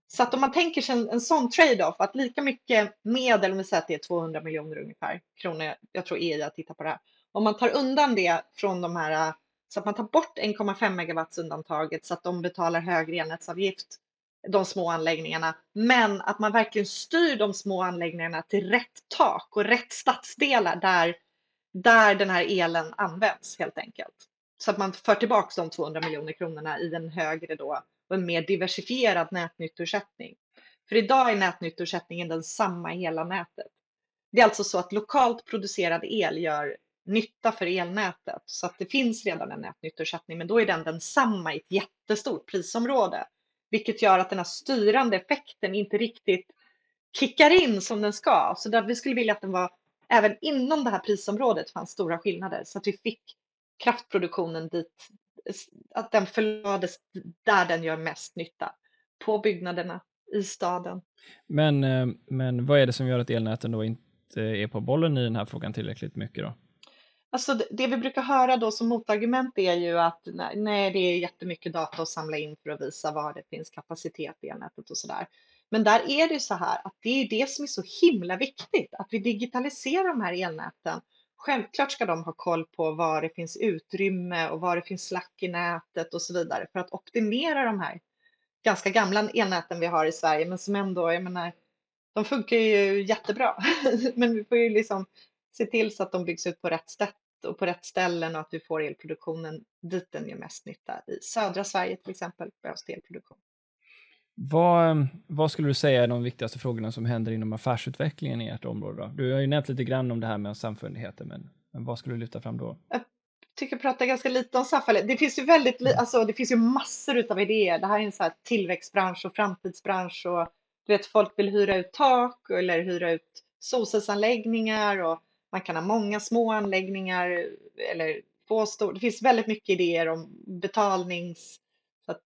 Så att om man tänker sig en, en sån trade-off, att lika mycket medel, om vi säger att det är 200 miljoner ungefär kronor, jag tror EIA tittar på det här, om man tar undan det från de här, så att man tar bort 1,5 megawatts undantaget så att de betalar högre elnätsavgift, de små anläggningarna, men att man verkligen styr de små anläggningarna till rätt tak och rätt stadsdelar där, där den här elen används helt enkelt. Så att man för tillbaka de 200 miljoner kronorna i en högre då och en mer diversifierad nätnyttoersättning. För idag är nätnyttoersättningen densamma i hela nätet. Det är alltså så att lokalt producerad el gör nytta för elnätet så att det finns redan en nätnyttoersättning men då är den densamma i ett jättestort prisområde. Vilket gör att den här styrande effekten inte riktigt kickar in som den ska. Så där vi skulle vilja att den var även inom det här prisområdet fanns stora skillnader så att vi fick kraftproduktionen dit att den förlades där den gör mest nytta. På byggnaderna, i staden. Men, eh, men vad är det som gör att elnäten då inte är på bollen i den här frågan tillräckligt mycket då? Alltså det, det vi brukar höra då som motargument är ju att nej, det är jättemycket data att samla in för att visa var det finns kapacitet i elnätet och sådär. Men där är det så här att det är det som är så himla viktigt, att vi digitaliserar de här elnäten Självklart ska de ha koll på var det finns utrymme och var det finns slack i nätet och så vidare för att optimera de här ganska gamla elnäten vi har i Sverige men som ändå, jag menar, de funkar ju jättebra. men vi får ju liksom se till så att de byggs ut på rätt sätt och på rätt ställen och att vi får elproduktionen dit den gör mest nytta. I södra Sverige till exempel behövs det elproduktion. Vad, vad skulle du säga är de viktigaste frågorna som händer inom affärsutvecklingen i ert område? Då? Du har ju nämnt lite grann om det här med samfälligheter, men, men vad skulle du lyfta fram då? Jag tycker prata ganska lite om samfälligheter. Det finns ju väldigt, mm. alltså det finns ju massor av idéer. Det här är en så här tillväxtbransch och framtidsbransch och du vet, folk vill hyra ut tak eller hyra ut solcellsanläggningar och man kan ha många små anläggningar eller få stora. Det finns väldigt mycket idéer om betalnings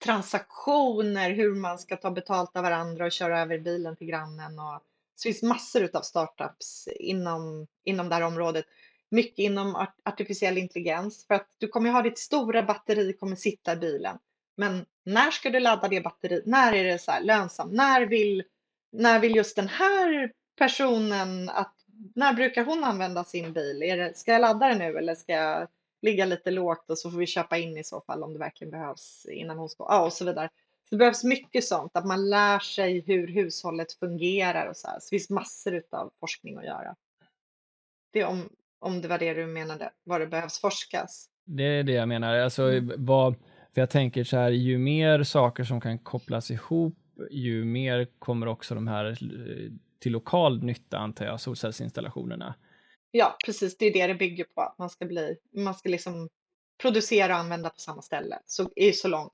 transaktioner, hur man ska ta betalt av varandra och köra över bilen till grannen. Och, så det finns massor av startups inom, inom det här området. Mycket inom artificiell intelligens för att du kommer ha ditt stora batteri kommer sitta i bilen. Men när ska du ladda det batteriet? När är det så lönsamt? När vill, när vill just den här personen att när brukar hon använda sin bil? Är det, ska jag ladda den nu eller ska jag ligga lite lågt och så får vi köpa in i så fall om det verkligen behövs innan hon ska, ja och så vidare. Så det behövs mycket sånt, att man lär sig hur hushållet fungerar och så här. Så det finns massor av forskning att göra. Det är om, om det var det du menade, vad det behövs forskas. Det är det jag menar, alltså mm. vad, för jag tänker så här, ju mer saker som kan kopplas ihop, ju mer kommer också de här eh, till lokal nytta antar jag, solcellsinstallationerna. Ja, precis. Det är det det bygger på. Att man ska, bli, man ska liksom producera och använda på samma ställe så, så, långt,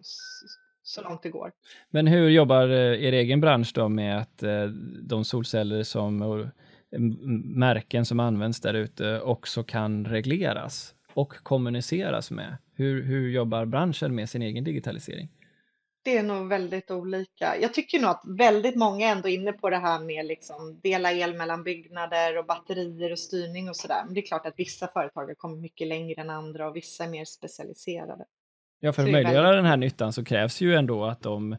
så långt det går. Men hur jobbar eh, er egen bransch då med att eh, de solceller som eh, och märken som används där ute också kan regleras och kommuniceras med? Hur, hur jobbar branschen med sin egen digitalisering? Det är nog väldigt olika. Jag tycker nog att väldigt många är ändå inne på det här med liksom dela el mellan byggnader och batterier och styrning och sådär. Men det är klart att vissa företag har kommit mycket längre än andra och vissa är mer specialiserade. Ja, för att möjliggöra den här nyttan så krävs ju ändå att de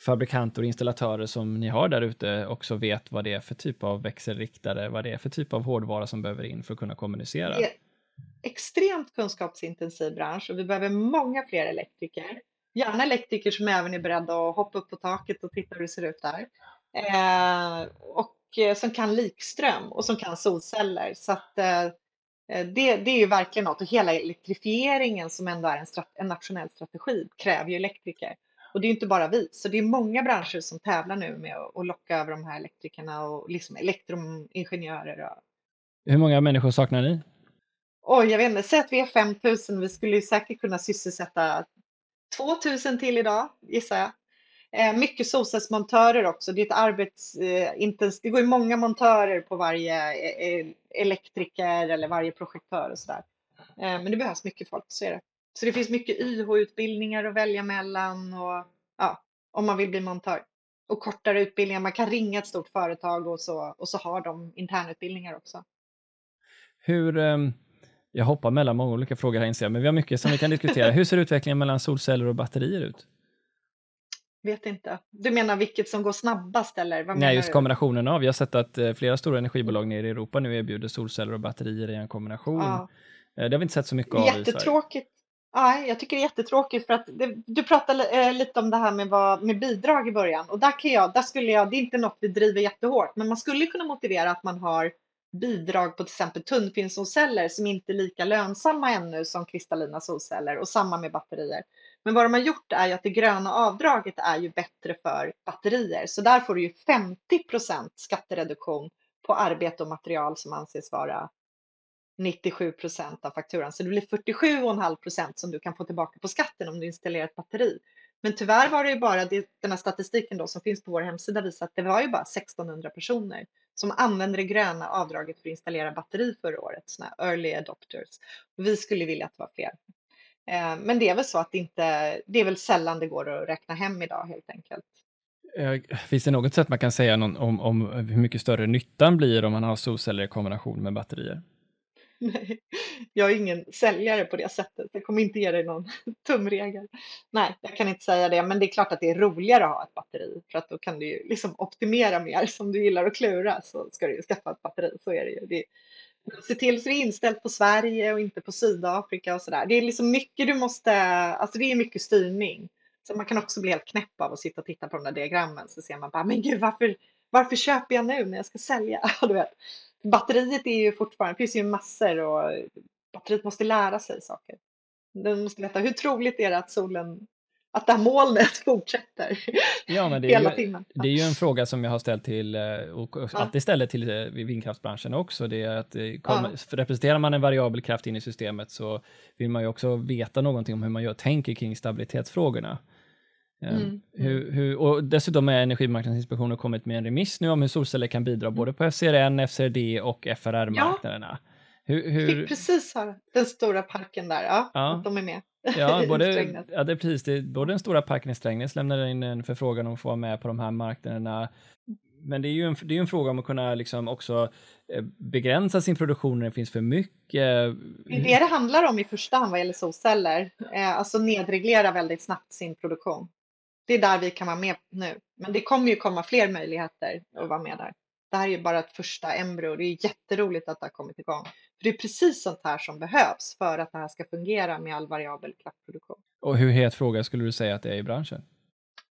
fabrikanter och installatörer som ni har där ute också vet vad det är för typ av växelriktare, vad det är för typ av hårdvara som behöver in för att kunna kommunicera. Det är extremt kunskapsintensiv bransch och vi behöver många fler elektriker gärna elektriker som även är beredda att hoppa upp på taket och titta hur det ser ut där. Eh, och eh, som kan likström och som kan solceller. Så att, eh, eh, det, det är ju verkligen något. Och hela elektrifieringen som ändå är en, en nationell strategi kräver ju elektriker. Och det är inte bara vi, så det är många branscher som tävlar nu med att locka över de här elektrikerna och liksom elektroingenjörer. Hur många människor saknar ni? Oj, jag vet inte, säg att vi är 5000. Vi skulle säkert kunna sysselsätta 2000 till idag gissar jag. Eh, mycket solcellsmontörer också. Det är ett arbetsintensivt, eh, det går ju många montörer på varje eh, eh elektriker eller varje projektör och sådär. Eh, men det behövs mycket folk, så är det. Så det finns mycket YH-utbildningar att välja mellan och ja, om man vill bli montör. Och kortare utbildningar, man kan ringa ett stort företag och så, och så har de internutbildningar också. Hur, ehm, jag hoppar mellan många olika frågor här inser jag, men vi har mycket som vi kan diskutera. Hur ser utvecklingen mellan solceller och batterier ut? Vet inte. Du menar vilket som går snabbast eller? Vad Nej, just kombinationen av. Vi har sett att eh, flera stora energibolag nere i Europa nu erbjuder solceller och batterier i en kombination. Ja. Eh, det har vi inte sett så mycket av Jättetråkigt. Ja, jag tycker det är jättetråkigt för att det, du pratade äh, lite om det här med, vad, med bidrag i början och där kan jag, där skulle jag, det är inte något vi driver jättehårt, men man skulle kunna motivera att man har bidrag på till exempel tunnfilmssolceller som inte är lika lönsamma ännu som kristallina solceller och samma med batterier. Men vad de har gjort är ju att det gröna avdraget är ju bättre för batterier, så där får du ju 50% skattereduktion på arbete och material som anses vara 97 av fakturan. Så det blir 47,5 som du kan få tillbaka på skatten om du installerar ett batteri. Men tyvärr var det ju bara det, den här statistiken då som finns på vår hemsida visar att det var ju bara 1600 personer som använde det gröna avdraget för att installera batteri förra året, sådana här early adopters. vi skulle vilja att det var fler. Eh, men det är väl så att det inte, det är väl sällan det går att räkna hem idag helt enkelt. Eh, finns det något sätt man kan säga om, om hur mycket större nyttan blir om man har solceller i kombination med batterier? Nej, jag är ingen säljare på det sättet. Jag kommer inte ge dig någon tumregel. Nej, jag kan inte säga det, men det är klart att det är roligare att ha ett batteri för att då kan du ju liksom optimera mer. Som du gillar att klura så ska du ju skaffa ett batteri. Så är det ju. Det, se till så det är inställt på Sverige och inte på Sydafrika och sådär. Det är liksom mycket du måste, alltså det är mycket styrning. Så man kan också bli helt knäpp av att sitta och titta på de där diagrammen så ser man bara, men gud varför, varför köper jag nu när jag ska sälja? Du vet. Batteriet är ju fortfarande, det finns ju massor och batteriet måste lära sig saker. Den måste veta hur troligt är det att solen att det här molnet fortsätter ja, men det hela tiden. Det är ju en fråga som jag har ställt till, eh, och alltid ställer till eh, vindkraftsbranschen också, det är att eh, ja. representerar man en variabel kraft in i systemet så vill man ju också veta någonting om hur man gör, tänker kring stabilitetsfrågorna. Ehm, mm. Hur, hur, och dessutom är Energimarknadsinspektionen kommit med en remiss nu om hur solceller kan bidra mm. både på FCRN, FCRD och FRR-marknaderna. Ja. Hur, hur... Fick precis höra den stora parken där, ja, ja. att de är med. Ja, både, ja det är precis det. Både den stora parken i Strängnäs lämnade in en förfrågan om att få vara med på de här marknaderna. Men det är ju en, det är en fråga om att kunna liksom också eh, begränsa sin produktion när det finns för mycket. Det är det det handlar om i första hand vad gäller solceller. Eh, alltså nedreglera väldigt snabbt sin produktion det är där vi kan vara med nu. Men det kommer ju komma fler möjligheter att vara med där. Det här är ju bara ett första embryo. Det är jätteroligt att det har kommit igång. För det är precis sånt här som behövs för att det här ska fungera med all variabel kraftproduktion. Och hur het fråga skulle du säga att det är i branschen?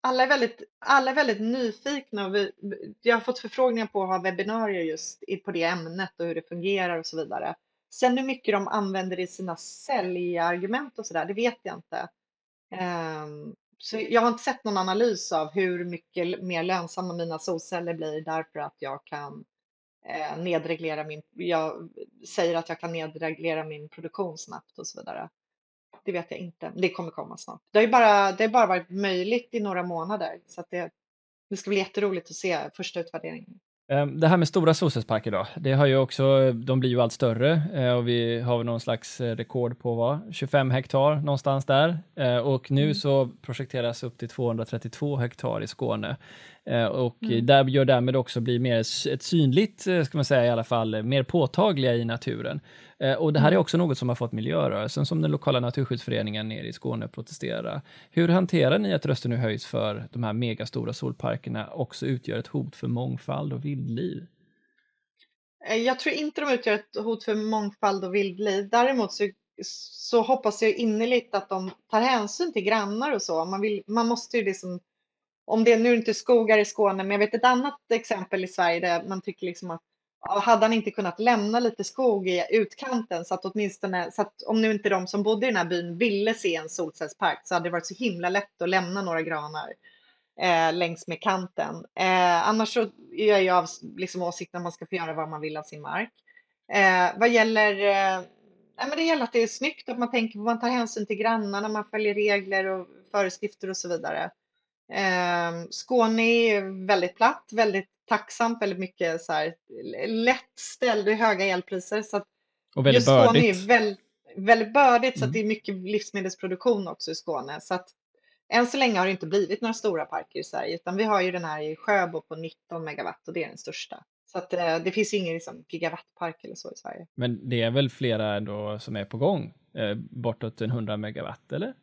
Alla är väldigt, alla är väldigt nyfikna. Och vi, jag har fått förfrågningar på att ha webbinarier just på det ämnet och hur det fungerar och så vidare. Sen hur mycket de använder i sina säljargument och sådär, det vet jag inte. Um, så jag har inte sett någon analys av hur mycket mer lönsamma mina solceller blir därför att jag kan eh, nedreglera min, jag säger att jag kan nedreglera min produktion snabbt och så vidare. Det vet jag inte, det kommer komma snart. Det har ju bara, det har bara varit möjligt i några månader så att det, det ska bli jätteroligt att se första utvärderingen. Ehm, det här med stora solcellsparker då, det har ju också, de blir ju allt större eh, och vi har någon slags eh, rekord på vad, 25 hektar någonstans där eh, och nu mm. så projekteras upp till 232 hektar i Skåne. Och mm. där gör därmed också blir mer ett synligt, ska man säga i alla fall, mer påtagliga i naturen. Eh, och det här är mm. också något som har fått miljörörelsen som den lokala naturskyddsföreningen nere i Skåne protestera. Hur hanterar ni att röster nu höjs för de här megastora solparkerna också utgör ett hot för mångfald och vildliv? Eh, jag tror inte de utgör ett hot för mångfald och vildliv. Däremot så, så hoppas jag innerligt att de tar hänsyn till grannar och så. Man, vill, man måste ju liksom, om det nu är inte skogar i Skåne, men jag vet ett annat exempel i Sverige där man tycker liksom att hade han inte kunnat lämna lite skog i utkanten så att åtminstone, så att om nu inte de som bodde i den här byn ville se en solcellspark så hade det varit så himla lätt att lämna några granar eh, längs med kanten. Eh, annars så är jag av liksom, åsikten att man ska få göra vad man vill av sin mark. Eh, vad gäller eh, Nej, men det gäller att det är snyggt, att man tänker på man tar hänsyn till grannarna, man följer regler och föreskrifter och så vidare. Eh, Skåne är väldigt platt, väldigt tacksamt, väldigt mycket så här, lätt ställd höga elpriser. Så att och väldigt bördigt. Är väl, väldigt bördigt så Mm. det är mycket livsmedelsproduktion också i Skåne. Så att än så länge har det inte blivit några stora parker i Sverige, utan vi har ju den här i Sjöbo på 19 megawatt och det är den största. Så att eh, det finns ingen liksom, gigawattpark eller så i Sverige. Men det är väl flera då som är på gång? Eh, bortåt en 100 megawatt, eller?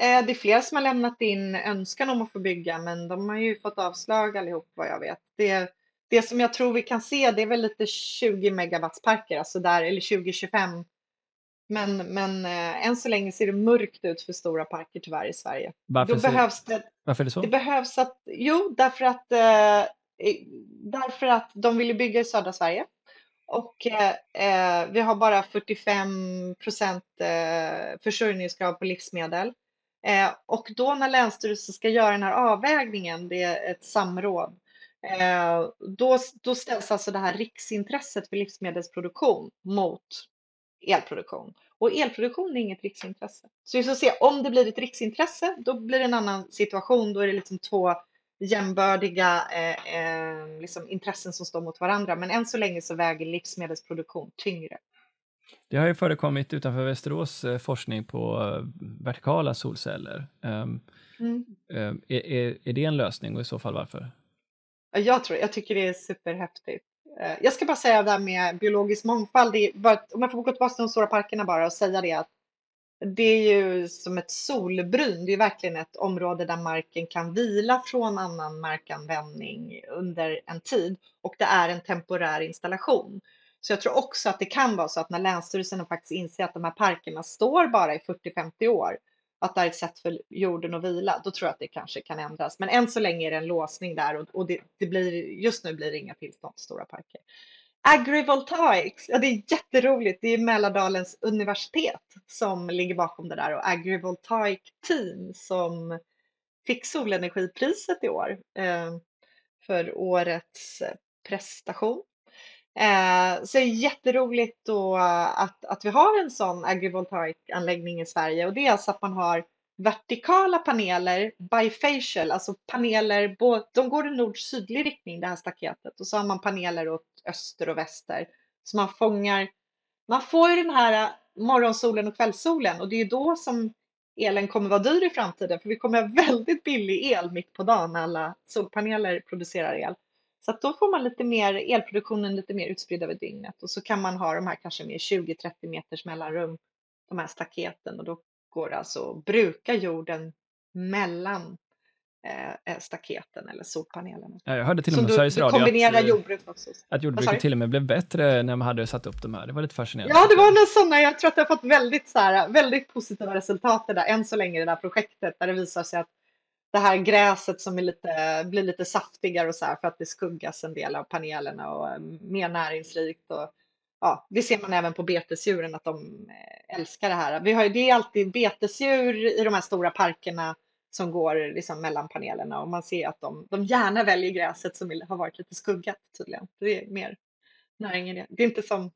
Eh, Det är flera som har lämnat in önskan om att få bygga, men de har ju fått avslag allihop vad jag vet. Det, det som jag tror vi kan se, det är väl lite 20 megawattsparker, alltså där, eller 20-25. Men, men eh, än så länge ser det mörkt ut för stora parker tyvärr i Sverige. Varför, Då behövs det, varför är det så? det behövs att, jo, därför att, eh, därför att de vill bygga i södra Sverige. Och eh, vi har bara 45 procent försörjningsgrad på livsmedel. Eh, och då när Länsstyrelsen ska göra den här avvägningen, det är ett samråd, eh, då, då ställs alltså det här riksintresset för livsmedelsproduktion mot elproduktion. Och elproduktion är inget riksintresse. Så vi får se, om det blir ett riksintresse, då blir det en annan situation. Då är det liksom två jämbördiga eh, eh, liksom intressen som står mot varandra. Men än så länge så väger livsmedelsproduktion tyngre. Det har ju förekommit utanför Västerås eh, forskning på eh, vertikala solceller. Um, Mm. um, är, är, är det en lösning och i så fall varför? Ja, Jag, tror, jag tycker det är superhäftigt. Eh, Jag ska bara säga det här med biologisk mångfald. Bara, om jag får gå tillbaka till de stora parkerna bara och säga det att det är ju som ett solbryn. Det är verkligen ett område där marken kan vila från annan markanvändning under en tid och det är en temporär installation. Så jag tror också att det kan vara så att när Länsstyrelsen faktiskt inser att de här parkerna står bara i 40-50 år, att det är ett sätt för jorden att vila, då tror jag att det kanske kan ändras. Men än så länge är det en låsning där och, och det, det blir, just nu blir det inga tillstånd till stora parker. Agrivoltaics, ja det är jätteroligt. Det är Mälardalens universitet som ligger bakom det där och Agrivoltaic Team som fick Solenergipriset i år eh, för årets prestation. Eh, så det är jätteroligt då att, att vi har en sån agrivoltaic-anläggning i Sverige och det är alltså att man har vertikala paneler, bifacial, alltså paneler, de går i nord-sydlig riktning det här staketet och så har man paneler åt öster och väster. Så man fångar, man får ju den här morgonsolen och kvällssolen och det är ju då som elen kommer vara dyr i framtiden för vi kommer ha väldigt billig el mitt på dagen när alla solpaneler producerar el. Så då får man lite mer, elproduktionen lite mer utspridd över dygnet och så kan man ha de här kanske med 20-30 meters mellanrum, de här staketen och då går det alltså att bruka jorden mellan eh, staketen eller solpanelerna. Ja, Jag hörde till och Så med du, Sveriges du Radio kombinerar att, eh, jordbruk också. att jordbruket du? till och med blev bättre när man hade satt upp de här. Det var lite fascinerande. Ja, det var några sådana. Jag tror att det har fått väldigt, så här, väldigt positiva resultat det där, än så länge i det där projektet där det visar sig att det här gräset som är lite, blir lite saftigare och så här för att det skuggas en del av panelerna och eh, mer näringsrikt. Och, ja, det ser man även på betesdjuren att de eh, älskar det här. Vi har ju, det är alltid betesdjur i de här stora parkerna som går liksom mellan panelerna och man ser att de, de gärna väljer gräset som har varit lite skuggat tydligen. Det är mer näring i det. Det är inte som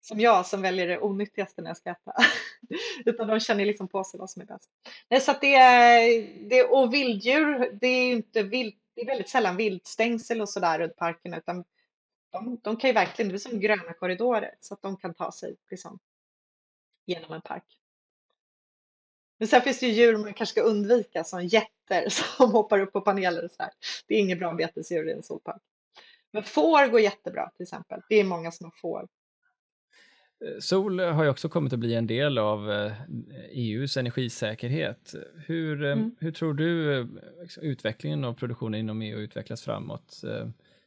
som jag som väljer det onyttigaste när jag ska äta. Utan de känner liksom på sig vad som är bäst. Nej, så att det är, det, och vilddjur, det är ju inte vilt, det är väldigt sällan viltstängsel och sådär runt parkerna utan de, de kan ju verkligen, det är som gröna korridorer så att de kan ta sig liksom, genom en park. Men sen finns det ju djur man kanske ska undvika som getter som hoppar upp på paneler och sådär. Det är inget bra betesdjur i en solpark. Men får går jättebra till exempel. Det är många som har får. Sol har ju också kommit att bli en del av eh, EUs energisäkerhet. Hur, eh, Mm. hur tror du eh, liksom utvecklingen av produktionen inom EU utvecklas framåt?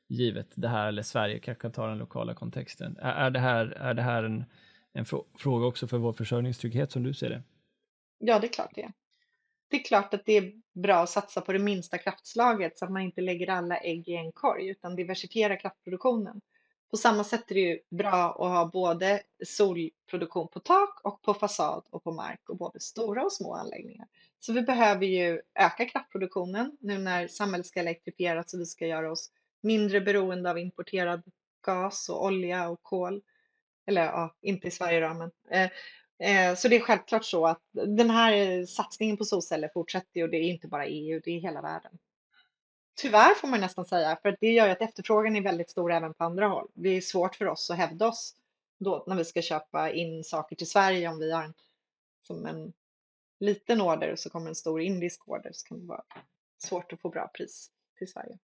Givet det här, eller Sverige kanske kan ta den lokala kontexten. Är, är det här, är det här en, en frå- fråga också för vår försörjningstrygghet som du ser det? Ja, det är klart det är. Det är klart att det är bra att satsa på det minsta kraftslaget så att man inte lägger alla ägg i en korg utan diversifiera kraftproduktionen. På samma sätt är det ju bra att ha både solproduktion på tak och på fasad och på mark och både stora och små anläggningar. Så vi behöver ju öka kraftproduktionen nu när samhället ska elektrifieras och vi ska göra oss mindre beroende av importerad gas och olja och kol. Eller ja, inte i Sverige då, men eh, eh Så det är självklart så att den här satsningen på solceller fortsätter och det är inte bara EU, det är hela världen. Tyvärr får man nästan säga, för det gör ju att efterfrågan är väldigt stor även på andra håll. Det är svårt för oss att hävda oss då när vi ska köpa in saker till Sverige om vi har en, som en liten order och så kommer en stor indisk order så kan det vara svårt att få bra pris till Sverige.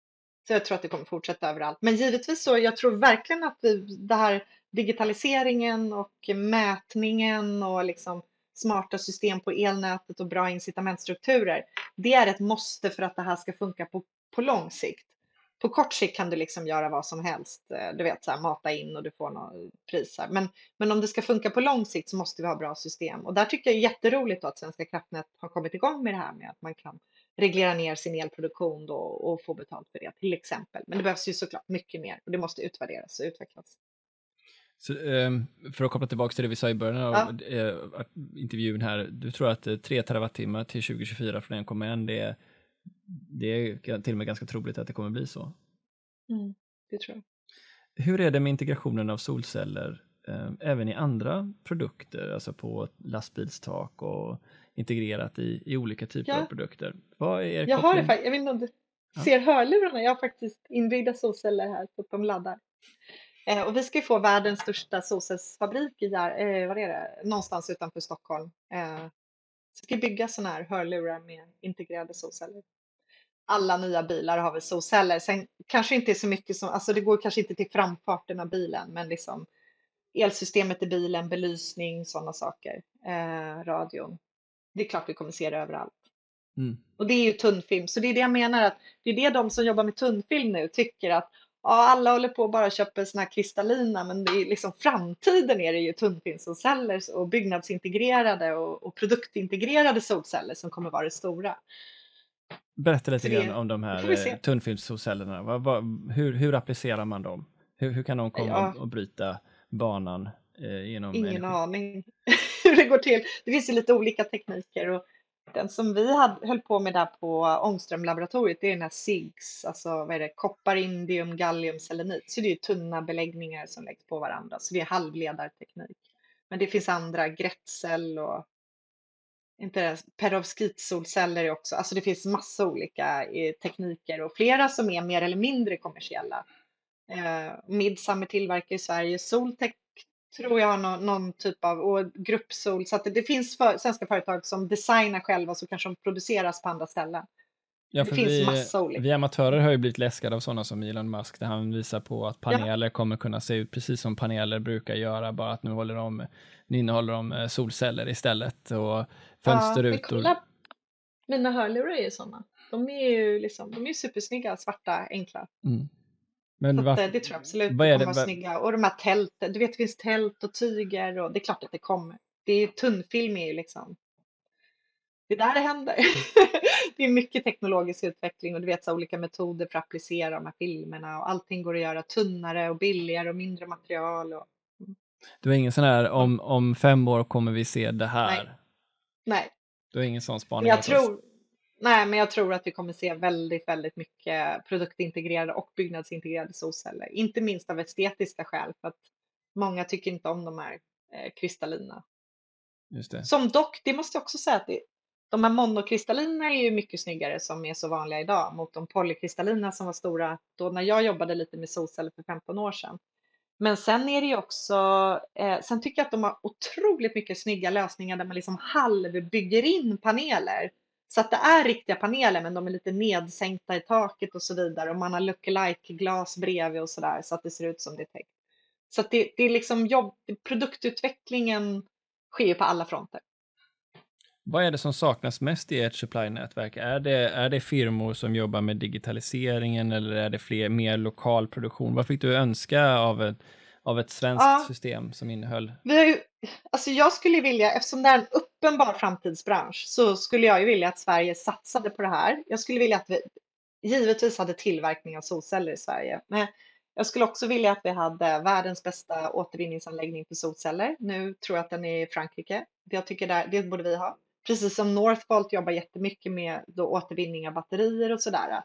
Så jag tror att det kommer fortsätta överallt. Men givetvis så, jag tror verkligen att vi, det här digitaliseringen och mätningen och liksom smarta system på elnätet och bra incitamentstrukturer. Det är ett måste för att det här ska funka på, på lång sikt. På kort sikt kan du liksom göra vad som helst, eh, du vet så här, mata in och du får några priser. Men, men om det ska funka på lång sikt så måste vi ha bra system. Och där tycker jag är jätteroligt att Svenska kraftnät har kommit igång med det här med att man kan reglera ner sin elproduktion då och få betalt för det till exempel. Men det behövs ju såklart mycket mer och det måste utvärderas och utvecklas. Så, ehm, för att koppla tillbaka till det vi sa i början av ja. Eh, intervjun här, du tror att 3 eh, terawattimmar till 2024 från 1,1 det är, det är till och med ganska troligt att det kommer bli så? Mm, det tror jag. Hur är det med integrationen av solceller eh, även i andra produkter, alltså på lastbilstak och integrerat i, i olika typer ja. av produkter? Vad är jag har det faktiskt, jag vet inte om du ser ja. hörlurarna, jag har faktiskt inbyggda solceller här så att de laddar. Eh, och vi ska få världens största solcellsfabrik i, eh, vad är det, någonstans utanför Stockholm. Eh, så vi ska bygga sådana här hörlurar med integrerade solceller. Alla nya bilar har väl solceller. Sen kanske inte så mycket som, alltså det går kanske inte till framfarten av bilen, men liksom elsystemet i bilen, belysning, sådana saker, eh, radion. Det är klart vi kommer se det överallt. Mm. Och det är ju tunnfilm, så det är det jag menar att det är det de som jobbar med tunnfilm nu tycker att ja, alla håller på och bara köper såna här kristallina, men det är liksom framtiden är det ju tunnfilmssolceller och byggnadsintegrerade och, och produktintegrerade solceller som kommer vara det stora. Berätta lite grann om de här eh. Vad, vad, hur, hur applicerar man dem? Hur, hur kan de komma ja. och, bryta banan eh, genom Ingen energi? aning hur det går till. Det finns ju lite olika tekniker och den som vi hade, höll på med där på Ångströmlaboratoriet, det är den här SIGS, alltså vad är det, koppar, indium, gallium, selenit. Så det är ju tunna beläggningar som läggs på varandra, så det är halvledarteknik. Men det finns andra, Grätzel och inte perovskitsolceller är också, alltså det finns massa olika eh, tekniker och flera som är mer eller mindre kommersiella. Eh, Midsummer tillverkar i Sverige, Soltech tror jag någon, någon typ av och gruppsol. Så att det, det finns för, svenska företag som designar själva så kanske de produceras på andra ställen. Ja, det finns vi, massa olika. Vi amatörer har ju blivit läskade av sådana som Elon Musk där han visar på att paneler ja. kommer kunna se ut precis som paneler brukar göra, bara att nu, håller de, nu innehåller de eh, solceller istället och fönsterrutor. Ja, mina hörlurar är ju sådana. De är ju liksom, de är supersnygga, svarta, enkla. Mm. Men så att, det tror jag absolut vad är kommer det, vara snygga. Och de här tälten, du vet det finns tält och tyger och det är klart att det kommer. Det är tunnfilm är ju liksom, det är där det händer. det är mycket teknologisk utveckling och du vet så olika metoder för att applicera de här filmerna och allting går att göra tunnare och billigare och mindre material. Och... Mm. Du har ingen sån här, om, om fem år kommer vi se det här? Nej. Nej. Du har ingen sån spaning? Jag tror, Nej, men jag tror att vi kommer se väldigt, väldigt mycket produktintegrerade och byggnadsintegrerade solceller. Inte minst av estetiska skäl för att många tycker inte om de här eh, kristallina. Just det. Som dock, det måste jag också säga att det, de här monokristallina är ju mycket snyggare som är så vanliga idag mot de polykristallina som var stora då när jag jobbade lite med solceller för 15 år sedan. Men sen är det ju också, eh, sen tycker jag att de har otroligt mycket snygga lösningar där man liksom halvbygger in paneler så att det är riktiga paneler men de är lite nedsänkta i taket och så vidare och man har lookalike glas bredvid och sådär så att det ser ut som det är täckt. Så att det, det är liksom jobb, produktutvecklingen sker på alla fronter. Vad är det som saknas mest i ert supply-nätverk? Är det, är det firmor som jobbar med digitaliseringen eller är det fler, mer lokal produktion? Vad fick du önska av ett, av ett svenskt ja, system som innehöll? Vi har ju, alltså jag skulle vilja, eftersom det är en uppenbar framtidsbransch, så skulle jag ju vilja att Sverige satsade på det här. Jag skulle vilja att vi givetvis hade tillverkning av solceller i Sverige, men jag skulle också vilja att vi hade världens bästa återvinningsanläggning för solceller. Nu tror jag att den är i Frankrike. Jag tycker där, det borde vi ha. Precis som Northvolt jobbar jättemycket med då återvinning av batterier och sådär.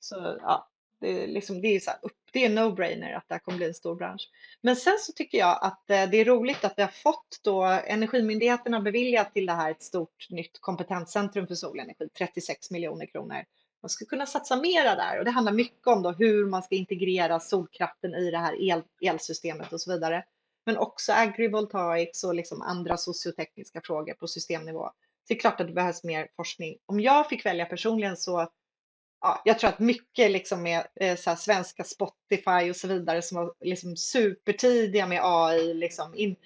Så ja, det är, liksom, det är, så här, det är no-brainer att det här kommer bli en stor bransch. Men sen så tycker jag att eh, det är roligt att vi har fått då Energimyndigheten har beviljat till det här ett stort nytt kompetenscentrum för solenergi, 36 miljoner kronor. Man skulle kunna satsa mera där och det handlar mycket om då hur man ska integrera solkraften i det här el, elsystemet och så vidare. men också agrivoltaics och liksom andra sociotekniska frågor på systemnivå. Det är klart att det behövs mer forskning. Om jag fick välja personligen så ja, jag tror att mycket liksom med eh, så svenska Spotify och så vidare som var liksom supertidiga med AI. Liksom in,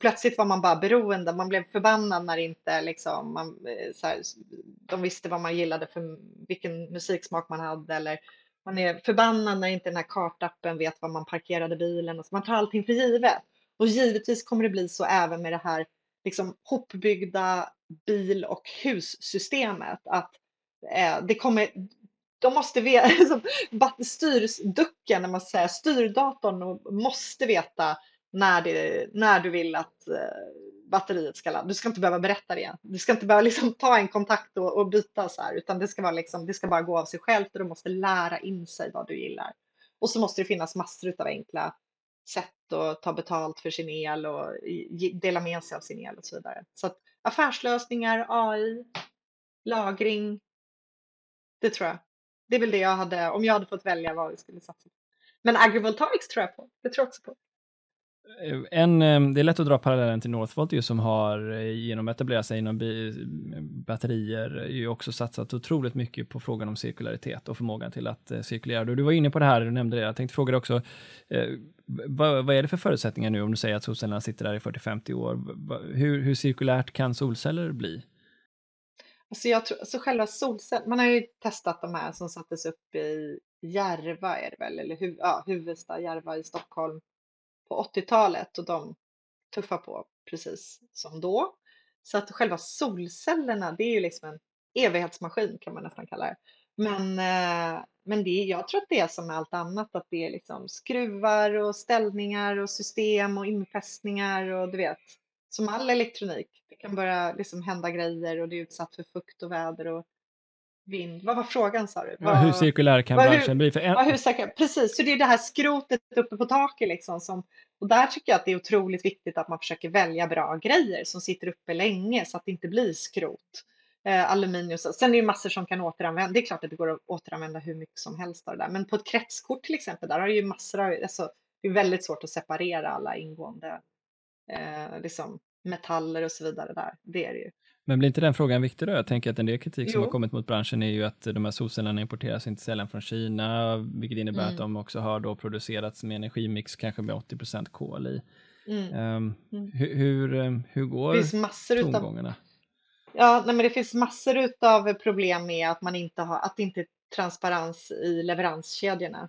plötsligt var man bara beroende. Man blev förbannad när inte liksom, man, eh, så här, de visste vad man gillade för vilken musiksmak man hade. Eller man är förbannad när inte den här kartappen vet var man parkerade bilen. Och så man tar allting för givet. Och givetvis kommer det bli så även med det här liksom, hopbyggda bil och hussystemet. Att eh, det kommer, de måste veta, alltså, styrducken, när man säger styrdatorn måste veta när, det, när du vill att eh, batteriet ska ladda. Du ska inte behöva berätta det. Du ska inte behöva liksom ta en kontakt och, och byta så här, utan det ska, vara liksom, det ska bara gå av sig självt och du måste lära in sig vad du gillar. Och så måste det finnas massor av enkla sätt att ta betalt för sin el och dela med sig av sin el och så vidare. Så att affärslösningar, AI, lagring, det tror jag. Det är väl det jag hade, om jag hade fått välja vad vi skulle satsa på. Men agrivoltaics tror jag på. Det tror jag också på. Eh, en, eh, det är lätt att dra parallellen till Northvolt ju, som har eh, genom att etablera sig inom batterier ju också satsat otroligt mycket på frågan om cirkularitet och förmågan till att cirkulera. Du var inne på det här, du nämnde det. Jag tänkte fråga dig också, vad, vad, är det för förutsättningar nu om du säger att solcellerna sitter där i 40-50 år? Hur, hur cirkulärt kan solceller bli? Alltså jag tror, alltså själva solceller, man har ju testat de här som sattes upp i Järva är det väl, eller hu, ja, Huvudsta, Järva i Stockholm på 80-talet och de tuffar på precis som då. Så att själva solcellerna, det är ju liksom en evighetsmaskin kan man nästan kalla det. Men, eh, men det, jag tror att det är som med allt annat, att det är liksom skruvar och ställningar och system och infästningar och du vet, som all elektronik. Det kan börja liksom hända grejer och det är utsatt för fukt och väder och vind. Vad var frågan sa du? Ja, hur cirkulär kan branschen bli? För en... hur precis, så det är det här skrotet uppe på taket liksom. Som, och där tycker jag att det är otroligt viktigt att man försöker välja bra grejer som sitter uppe länge så att det inte blir skrot. Eh, aluminium. Sen är det massor som kan återanvända. Det är klart att det går att återanvända hur mycket som helst av det där. Men på ett kretskort till exempel, där har ju massor av, alltså, det är väldigt svårt att separera alla ingående eh, liksom, metaller och så vidare där. Det är det ju. Men blir inte den frågan viktig då? Jag tänker att en del kritik jo. som har kommit mot branschen är ju att de här solcellerna importeras inte sällan från Kina, vilket innebär mm. att de också har då producerats med energimix kanske med 80 kol i. Mm. Um, mm. Hur, hur, ehm, hur går det finns massor tongångarna? Utav, ja, nej, men det finns massor av problem med att man inte har, att det inte är transparens i leveranskedjorna.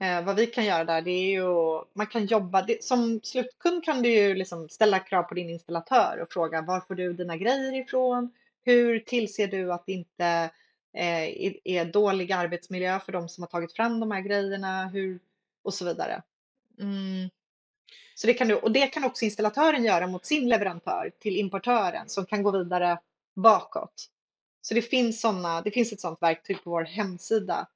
Eh, vad vi kan göra där, det är ju, man kan jobba, det, som slutkund kan du ju liksom ställa krav på din installatör och fråga var får du dina grejer ifrån? Hur tillser du att det inte eh, är dålig arbetsmiljö för de som har tagit fram de här grejerna? Hur, och så vidare. Mm. Så det kan du, och det kan också installatören göra mot sin leverantör till importören som kan gå vidare bakåt. Så det finns, såna, det finns ett sådant verktyg på vår hemsida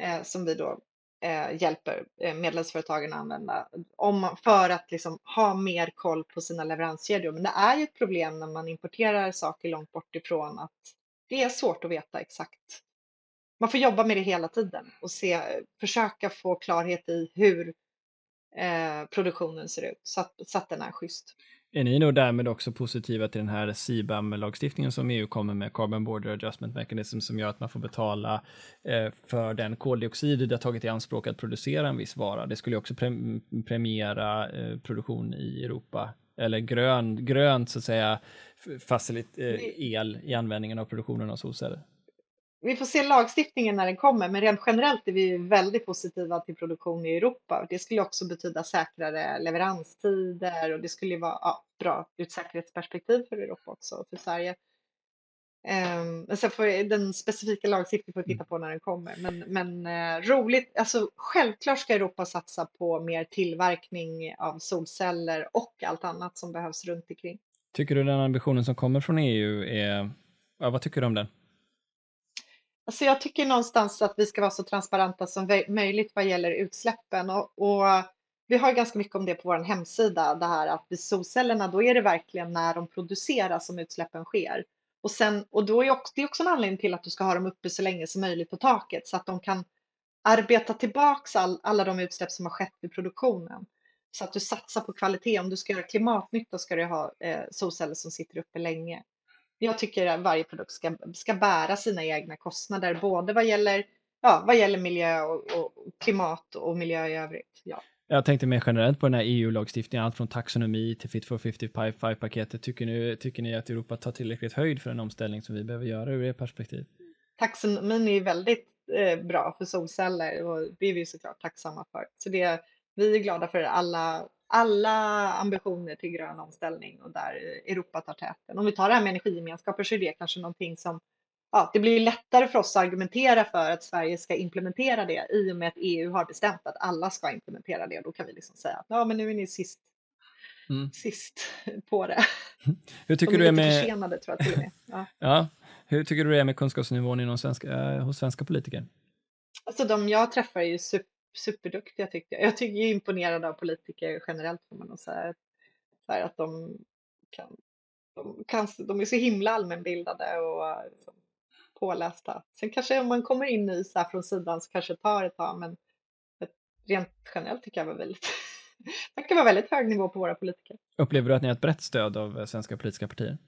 eh, som vi då eh, hjälper eh, medlemsföretagen att använda om, för att liksom ha mer koll på sina leveranskedjor. Men det är ju ett problem när man importerar saker långt bort ifrån att det är svårt att veta exakt. Man får jobba med det hela tiden och se, försöka få klarhet i hur eh, produktionen ser ut så att, så att den är schysst. Är ni nog därmed också positiva till den här CBAM-lagstiftningen som EU kommer med, Carbon Border Adjustment Mechanism, som gör att man får betala eh, för den koldioxid det har tagit i anspråk att producera en viss vara. Det skulle också pre premiera eh, produktion i Europa, eller grön, grönt så att säga, facilit, eh, el i användningen av produktionen av solceller vi får se lagstiftningen när den kommer, men rent generellt är vi väldigt positiva till produktion i Europa. Det skulle också betyda säkrare leveranstider och det skulle vara ja, bra ur ett säkerhetsperspektiv för Europa också och för Sverige. Um, men sen får den specifika lagstiftningen får vi titta på när den kommer. Men, men uh, roligt, alltså självklart ska Europa satsa på mer tillverkning av solceller och allt annat som behövs runt omkring. Tycker du den ambitionen som kommer från EU är, ja, vad tycker du om den? Alltså jag tycker någonstans att vi ska vara så transparenta som möjligt vad gäller utsläppen och, och vi har ganska mycket om det på vår hemsida, det här att vid solcellerna då är det verkligen när de produceras som utsläppen sker. Och, sen, och då är också, det är också en anledning till att du ska ha dem uppe så länge som möjligt på taket så att de kan arbeta tillbaks all, alla de utsläpp som har skett vid produktionen. Så att du satsar på kvalitet. Om du ska göra klimatnytta ska du ha eh, solceller som sitter uppe länge. Jag tycker att varje produkt ska, ska bära sina egna kostnader, både vad gäller, ja, vad gäller miljö och, och klimat och miljö i övrigt. Ja. Jag tänkte mer generellt på den här EU-lagstiftningen, allt från taxonomi till Fit for 55-paketet. Tycker ni, tycker ni att Europa tar tillräckligt höjd för den omställning som vi behöver göra ur ert perspektiv? Taxonomin är väldigt eh, bra för solceller och det är vi såklart tacksamma för. Så det, vi är glada för alla, alla ambitioner till grön omställning och där Europa tar täten. Om vi tar det här med energigemenskaper så är det kanske någonting som ja, det blir lättare för oss att argumentera för att Sverige ska implementera det i och med att EU har bestämt att alla ska implementera det. Då kan vi liksom säga att ja, men nu är ni sist, mm. sist på det. Hur tycker De är du är med... försenade tror jag till och med. Ja. ja. Hur tycker du det är med kunskapsnivån inom svenska, äh, hos svenska politiker? Alltså de jag träffar är ju super, superduktiga tycker jag. Jag tycker jag är imponerad av politiker generellt får man nog säga. Så här, att de kan, de, kan, de är så himla allmänbildade och liksom, pålästa. Sen kanske om man kommer in i så här från sidan så kanske det tar ett tag, men rent generellt tycker jag var väldigt det kan vara väldigt hög nivå på våra politiker. Upplever du att ni har ett brett stöd av svenska politiska partier?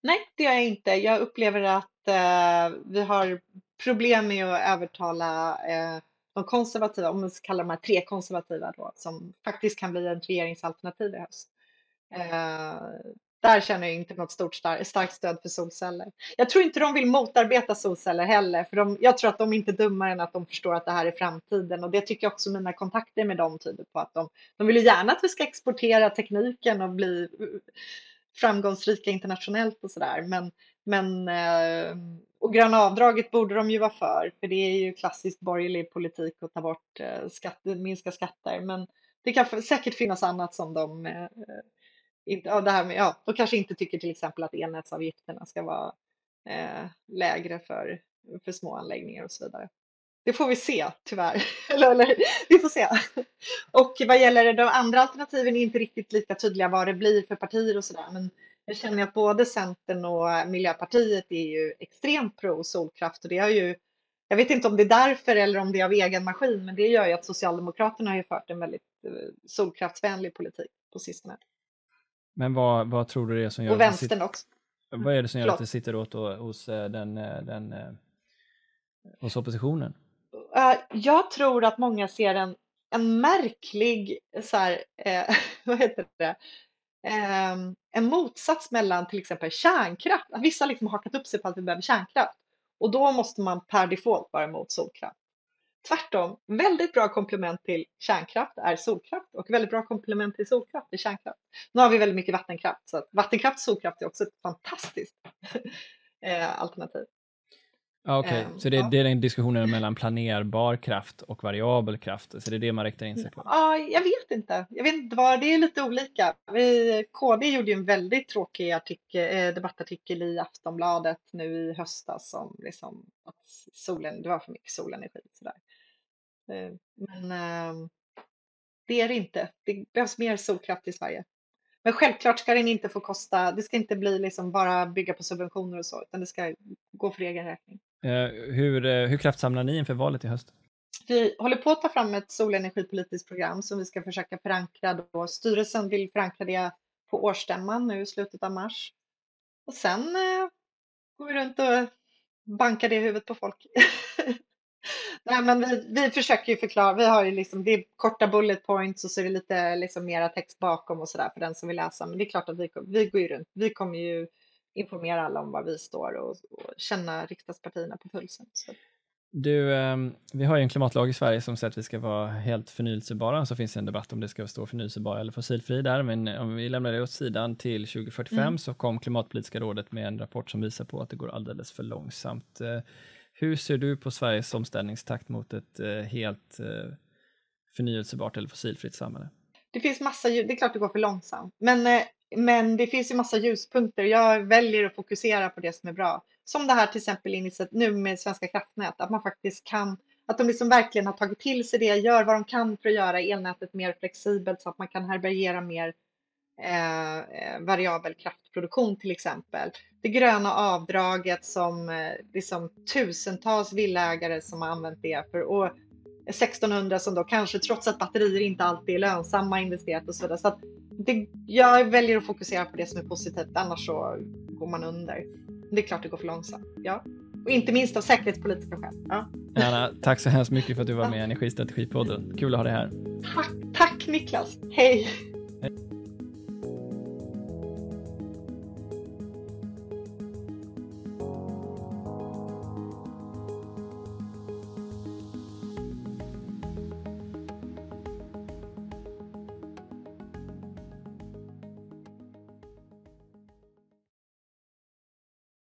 Nej, det gör jag inte. Jag upplever att eh, vi har problem med att övertala eh, de konservativa, om man ska kalla de här tre konservativa då, som faktiskt kan bli ett regeringsalternativ i höst. Eh, där känner jag inte något stort star starkt stöd för solceller. Jag tror inte de vill motarbeta solceller heller, för de, jag tror att de är inte dummare än att de förstår att det här är framtiden och det tycker jag också mina kontakter med dem tyder på att de, de vill gärna att vi ska exportera tekniken och bli framgångsrika internationellt och sådär. Men, men eh, och gröna avdraget borde de ju vara för, för det är ju klassisk borgerlig politik att ta bort skatter, skatt, minska skatter. Men det kan säkert finnas annat som de eh, inte, ja, det här med, ja, de kanske inte tycker till exempel att elnätsavgifterna ska vara eh, lägre för, för små anläggningar och så vidare. Det får vi se tyvärr. eller, eller, vi får se. Och vad gäller de andra alternativen är inte riktigt lika tydliga vad det blir för partier och sådär. Men jag känner att både Centern och Miljöpartiet är ju extremt pro solkraft och det har ju jag vet inte om det är därför eller om det är av egen maskin, men det gör ju att Socialdemokraterna har ju fört en väldigt eh, solkraftsvänlig politik på sistone. Men vad, vad tror du det är som gör och vänstern sitter, också. Vad är det som gör Förlåt. att det sitter åt hos eh, den, eh, den, hos oppositionen? Eh, jag tror att många ser en, en märklig, så här, eh, vad heter det, eh, en motsats mellan till exempel kärnkraft. Vissa liksom har hakat upp sig på att vi behöver kärnkraft och då måste man per default vara emot solkraft. Tvärtom, väldigt bra komplement till kärnkraft är solkraft och väldigt bra komplement till solkraft är kärnkraft. Nu har vi väldigt mycket vattenkraft så att vattenkraft och solkraft är också ett fantastiskt eh, alternativ. Ja, Okej, okay. så det, det, är den diskussionen mellan planerbar kraft och variabel kraft, så det är det man riktar in sig på? Ja, jag vet inte. Jag vet inte vad, det är lite olika. Vi, KD gjorde ju en väldigt tråkig artikel, eh, debattartikel i Aftonbladet nu i höstas om liksom att solen, det var för mycket solenergi. Sådär. Eh, men ehm, det är det inte. Det behövs mer solkraft i Sverige. Men självklart ska den inte få kosta, det ska inte bli liksom bara bygga på subventioner och så, utan det ska gå för egen räkning. Eh, hur, eh, hur kraftsamlar ni inför valet i höst? Vi håller på att ta fram ett solenergipolitiskt program som vi ska försöka förankra. Då. Styrelsen vill förankra det på årsstämman nu i slutet av mars. Och sen eh, går vi runt och bankar det i huvudet på folk. Nej, men vi, vi försöker ju förklara. Vi har ju liksom, det är korta bullet points och så är det lite liksom mera text bakom och sådär för den som vill läsa. Men det är klart att vi, vi går ju runt. Vi kommer ju informera alla om var vi står och, och känna riksdagspartierna på pulsen. Så. Du, eh, vi har ju en klimatlag i Sverige som säger att vi ska vara helt förnyelsebara, så finns det en debatt om det ska stå förnyelsebar eller fossilfri där, men om vi lämnar det åt sidan till 2045 mm. så kom Klimatpolitiska rådet med en rapport som visar på att det går alldeles för långsamt. Eh, hur ser du på Sveriges omställningstakt mot ett eh, helt eh, förnyelsebart eller fossilfritt samhälle? Det finns massa, det är klart det går för långsamt, men eh, men det finns ju massa ljuspunkter. Jag väljer att fokusera på det som är bra. Som det här till exempel nu med Svenska kraftnät, att man faktiskt kan, att de liksom verkligen har tagit till sig det, gör vad de kan för att göra elnätet mer flexibelt så att man kan härbärgera mer eh, eh variabel kraftproduktion till exempel. Det gröna avdraget som eh, liksom tusentals villägare som har använt det för att 1600 som då kanske trots att batterier inte alltid är lönsamma investerat och så vidare. Så att det, jag väljer att fokusera på det som är positivt, annars så går man under. Det är klart det går för långsamt. Ja. Och inte minst av säkerhetspolitiska skäl. Ja. Anna, tack så hemskt mycket för att du var med i Energistrategipodden. Kul att ha dig här. Tack, tack Niklas. Hej!